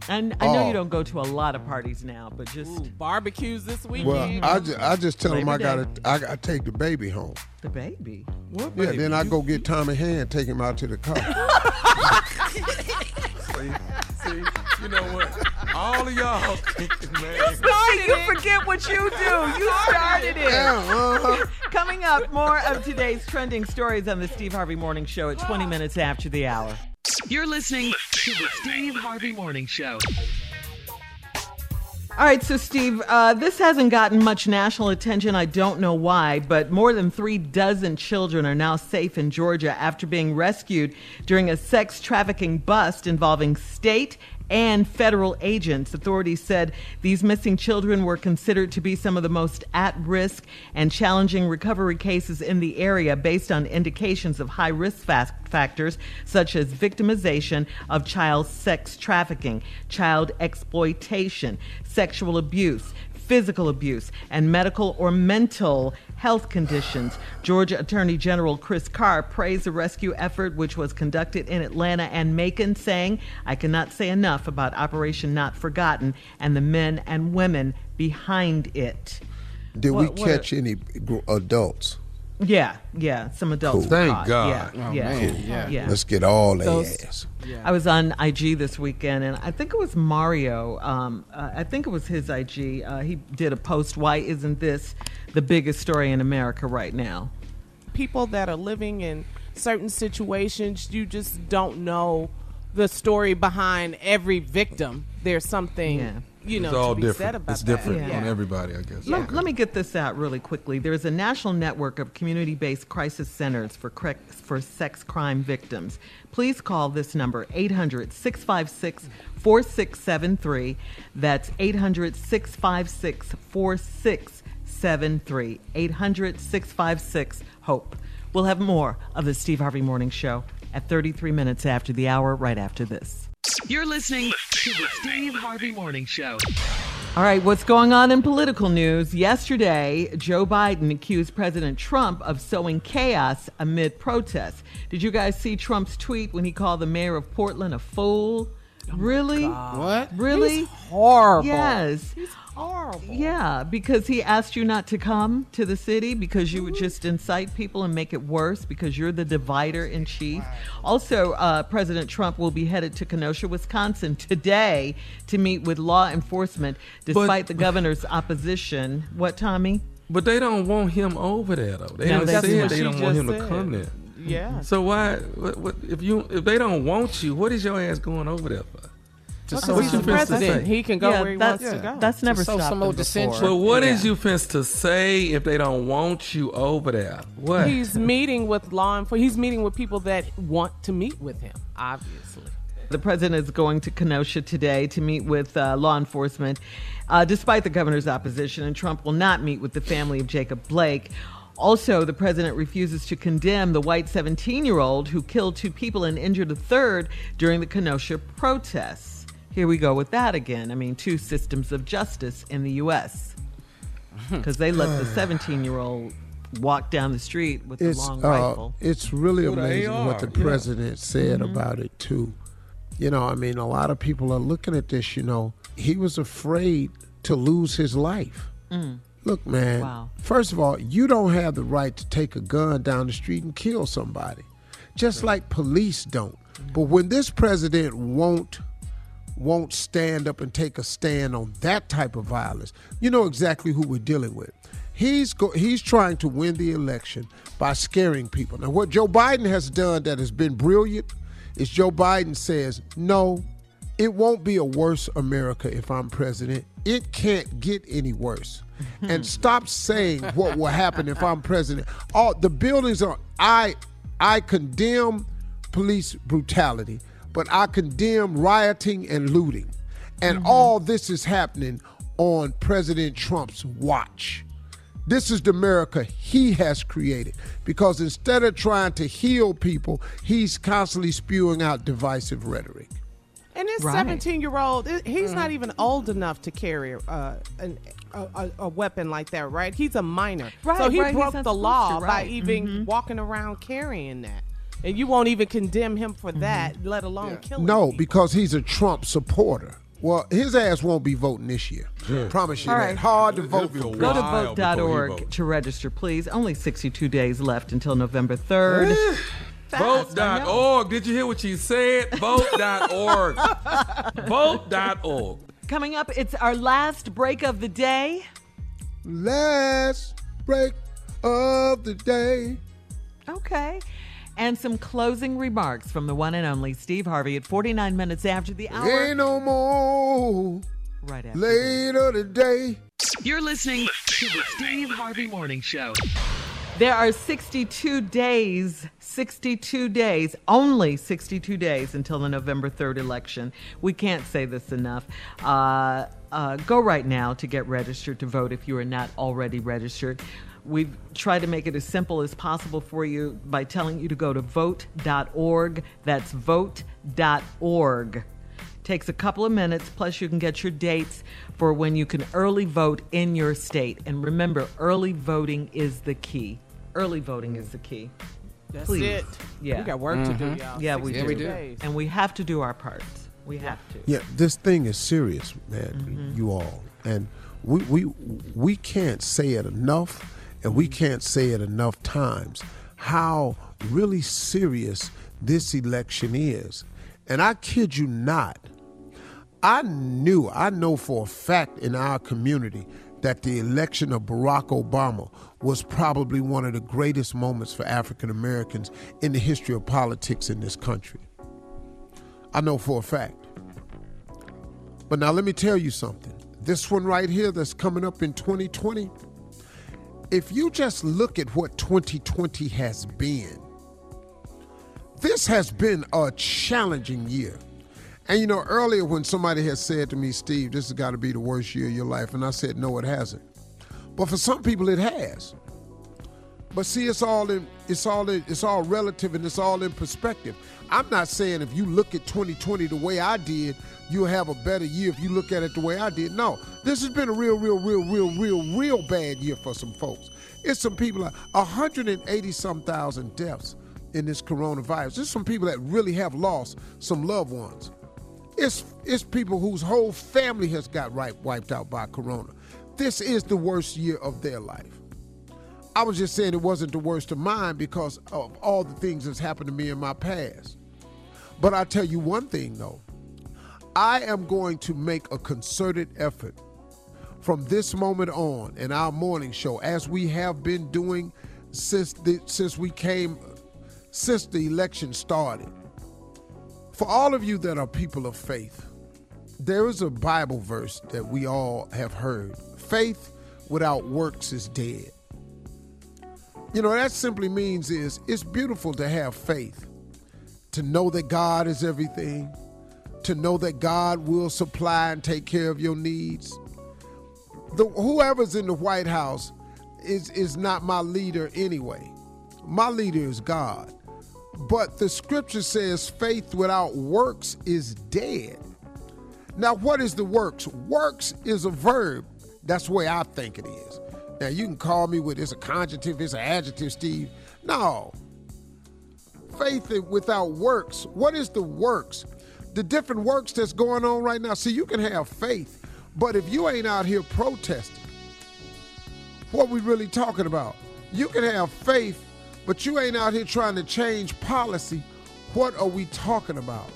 And I know Oh. you don't go to a lot of parties now, but just Barbecues this weekend. Well, I just, I just tell them I gotta I gotta take the baby home. the baby. Yeah, then I go get Tommy Hand, take him out to the car. See, see, you know what? All of y'all thinking, man. See, you forget what you do. You started it. uh-huh. Coming up, more of today's trending stories on the Steve Harvey Morning Show at 20 minutes after the hour. You're listening to the Steve Harvey Morning Show. All right, so Steve, uh, this hasn't gotten much national attention. I don't know why, but more than three dozen children are now safe in Georgia after being rescued during a sex trafficking bust involving state and federal agents. Authorities said these missing children were considered to be some of the most at risk and challenging recovery cases in the area based on indications of high risk fa- factors such as victimization of child sex trafficking, child exploitation, sexual abuse, physical abuse, and medical or mental health conditions. Georgia Attorney General Chris Carr praised the rescue effort, which was conducted in Atlanta and Macon, saying, I cannot say enough about Operation Not Forgotten and the men and women behind it. Did we What- what- catch any adults? Yeah, yeah, some adults. Cool. Thank caught. God. Yeah, Oh, yeah, man, yeah. yeah. Let's get all their Those- ass. I was on IG this weekend, and I think it was Mario. Um, uh, I think it was his IG. Uh, he did a post. Why isn't this the biggest story in America right now? people that are living in certain situations, you just don't know the story behind every victim. There's something, Yeah. You know, It's all to be said different. It's that. different Yeah. on everybody, I guess. Let, Okay. let me get this out really quickly. There's a national network of community-based crisis centers for cre- for sex crime victims. Please call this number 800-656-4673. That's 800-656-4673. 800-656-HOPE. We'll have more of the Steve Harvey Morning Show at 33 minutes after the hour right after this. You're listening to the Steve Harvey Morning Show. All right, what's going on in political news? Yesterday, Joe Biden accused President Trump of sowing chaos amid protests. Did you guys see Trump's tweet when he called the mayor of Portland a fool? Oh really? What? Really? He's horrible. Yes. He's horrible. Yeah, because he asked you not to come to the city because you would just incite people and make it worse because you're the divider in chief. Also, uh, President Trump will be headed to Kenosha, Wisconsin today to meet with law enforcement despite the governor's opposition. What, Tommy? But they don't want him over there, though. They No, don't that's they don't want just him to come there. Yeah. So why? What, what, if you if they don't want you, what is your ass going over there for? Just Because what he's you the finna president. say? He can go Yeah, where he that's, wants to go. That's never sow stopped some him before. dissension. But what is Yeah. you finna to say if they don't want you over there? What? He's meeting with law enforcement. He's meeting with people that want to meet with him, obviously. The president is going to Kenosha today to meet with uh, law enforcement, uh, despite the governor's opposition, and Trump will not meet with the family of Jacob Blake. Also, the president refuses to condemn the white 17 year old who killed two people and injured a third during the Kenosha protests. Here we go with that again. I mean, two systems of justice in the U.S. Because they let the 17 year old walk down the street with a It's long uh, rifle. it's really With a amazing what the yeah. president said Mm-hmm. about it too. You know, I mean, a lot of people are looking at this. You know, he was afraid to lose his life. Look, man. Mm. Wow. First of all, you don't have the right to take a gun down the street and kill somebody, just like police don't. But when this president won't won't stand up and take a stand on that type of violence, you know exactly who we're dealing with. He's go, he's trying to win the election by scaring people. Now, what Joe Biden has done that has been brilliant is Joe Biden says, "No, it won't be a worse America if I'm president. It can't get any worse." and stop saying what will happen if I'm president. All the buildings are I I condemn police brutality, but I condemn rioting and looting. And mm-hmm. all this is happening on President Trump's watch. This is the America he has created because instead of trying to heal people, he's constantly spewing out divisive rhetoric. And this Right. 17 year old, he's not mm. even old enough to carry uh, an, a, a, a weapon like that, right? He's a minor. Right, so he right, broke not the law to, by right. even walking around carrying that. And you won't even condemn him for mm-hmm. that, let alone killing No, people. because he's a Trump supporter. Well, his ass won't be voting this year. Promise you All that. right. Hard to vote for. Go to while before he vote.org votes. to register, please. Only 62 days left until November 3rd. Fast, I know. Vote.org. Did you hear what she said? Vote.org. Vote.org. Coming up, it's our last break of the day. Last break of the day. Okay. And some closing remarks from the one and only Steve Harvey at 49 minutes after the hour. Ain't no more Right after. later today. You're listening to the Steve Harvey Morning Show. There are 62 days, 62 days, only 62 days until the November 3rd election. We can't say this enough. Uh, uh, go right now to get registered to vote if you are not already registered. We've tried to make it as simple as possible for you by telling you to go to vote.org. That's vote.org. Takes a couple of minutes, plus you can get your dates for when you can early vote in your state. And remember, early voting is the key. Early voting is the key. That's Please. it. Yeah. We got work to do, y'all. Yeah, we 62 do. we do. And we have to do our parts. We have to. Yeah, this thing is serious, man. Mm-hmm. You all, and we we we can't say it enough, and we can't say it enough times. How really serious this election is, and I kid you not. I knew, I know for a fact in our community that the election of Barack Obama was probably one of the greatest moments for African Americans in the history of politics in this country. I know for a fact. But now let me tell you something. This one right here that's coming up in 2020, if you just look at what 2020 has been, this has been a challenging year. And you know, earlier when somebody had said to me, Steve, this has got to be the worst year of your life, and I said, no, it hasn't. But for some people, it has. But see, it's all in it's all in, it's all relative and it's all in perspective. I'm not saying if you look at 2020 the way I did, you'll have a better year if you look at it the way I did. No, this has been a real, real, real, real, real, real bad year for some folks. It's some people, 180 some thousand deaths in this coronavirus. There's some people that really have lost some loved ones. It's it's people whose whole family has got right, wiped out by corona. This is the worst year of their life. I was just saying it wasn't the worst of mine because of all the things that's happened to me in my past. But I tell you one thing though, I am going to make a concerted effort from this moment on in our morning show, as we have been doing since the, since we came, since the election started. For all of you that are people of faith, there is a Bible verse that we all have heard. Faith without works is dead. You know, that simply means is it's beautiful to have faith, to know that God is everything, to know that God will supply and take care of your needs. The, whoever's in the White House is, is not my leader anyway. My leader is God. But the scripture says faith without works is dead. Now, what is the works? Works is a verb. That's the way I think it is. Now, you can call me with it's a conjunctive, it's an adjective, Steve. No. Faith without works. What is the works? The different works that's going on right now. See, you can have faith, but if you ain't out here protesting, what we really talking about? You can have faith, but you ain't out here trying to change policy. What are we talking about?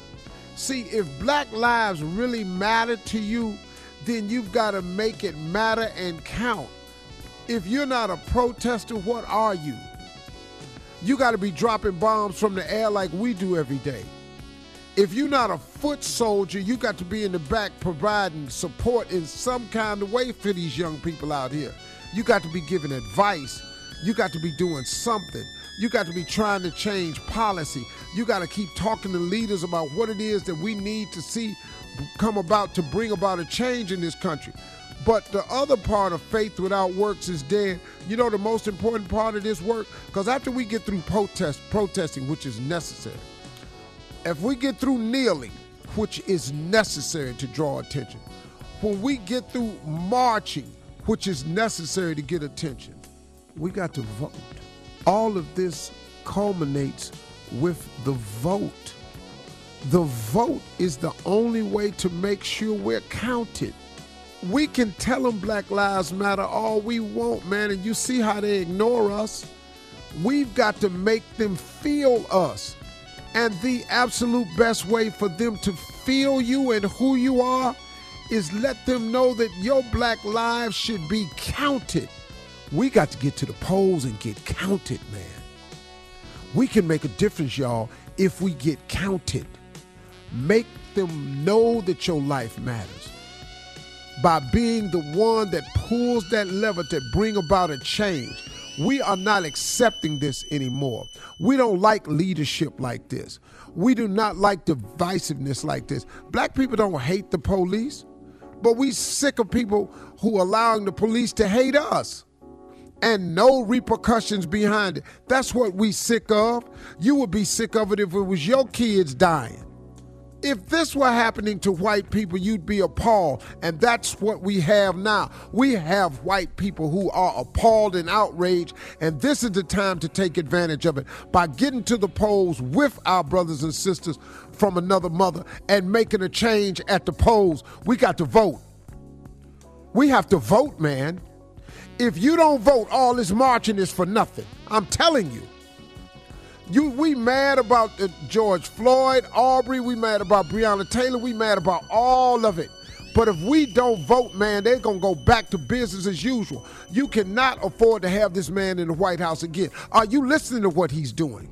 See, if black lives really matter to you, then you've got to make it matter and count. If you're not a protester, what are you? You got to be dropping bombs from the air like we do every day. If you're not a foot soldier, you got to be in the back providing support in some kind of way for these young people out here. You got to be giving advice. You got to be doing something. You got to be trying to change policy. You got to keep talking to leaders about what it is that we need to see come about to bring about a change in this country. But the other part of faith without works is dead. You know the most important part of this work? Because after we get through protest, protesting, which is necessary, if we get through kneeling, which is necessary to draw attention, when we get through marching, which is necessary to get attention, we got to vote. All of this culminates with the vote. The vote is the only way to make sure we're counted. We can tell them Black Lives Matter all we want, man, and you see how they ignore us. We've got to make them feel us. And the absolute best way for them to feel you and who you are is let them know that your black lives should be counted. We got to get to the polls and get counted, man. We can make a difference, y'all, if we get counted. Make them know that your life matters by being the one that pulls that lever to bring about a change. We are not accepting this anymore. We don't like leadership like this. We do not like divisiveness like this. Black people don't hate the police, but we sick of people who allowing the police to hate us and no repercussions behind it. That's what we sick of. You would be sick of it if it was your kids dying. If this were happening to white people, you'd be appalled. And that's what we have now. We have white people who are appalled and outraged. And this is the time to take advantage of it by getting to the polls with our brothers and sisters from another mother and making a change at the polls. We got to vote. We have to vote, man. If you don't vote, all this marching is for nothing. I'm telling you. You, we mad about the George Floyd, Aubrey. We mad about Breonna Taylor. We mad about all of it. But if we don't vote, man, they're gonna go back to business as usual. You cannot afford to have this man in the White House again. Are you listening to what he's doing?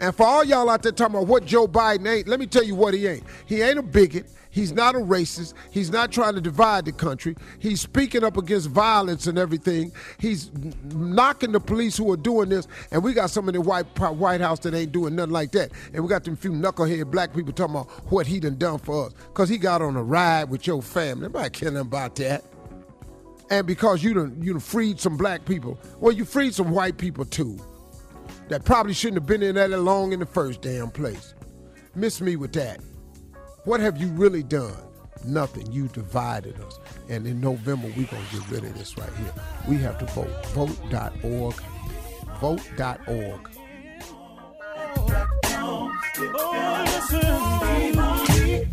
And for all y'all out there talking about what Joe Biden ain't, let me tell you what he ain't. He ain't a bigot. He's not a racist. He's not trying to divide the country. He's speaking up against violence and everything. He's knocking the police who are doing this. And we got some in the White, White House that ain't doing nothing like that. And we got them few knucklehead black people talking about what he done done for us. Because he got on a ride with your family. Nobody caring about that. And because you done, you done freed some black people. Well, you freed some white people too. That probably shouldn't have been in that long in the first damn place. Miss me with that. What have you really done? Nothing. You divided us. And in November, we're going to get rid of this right here. We have to vote. Vote.org. Vote.org.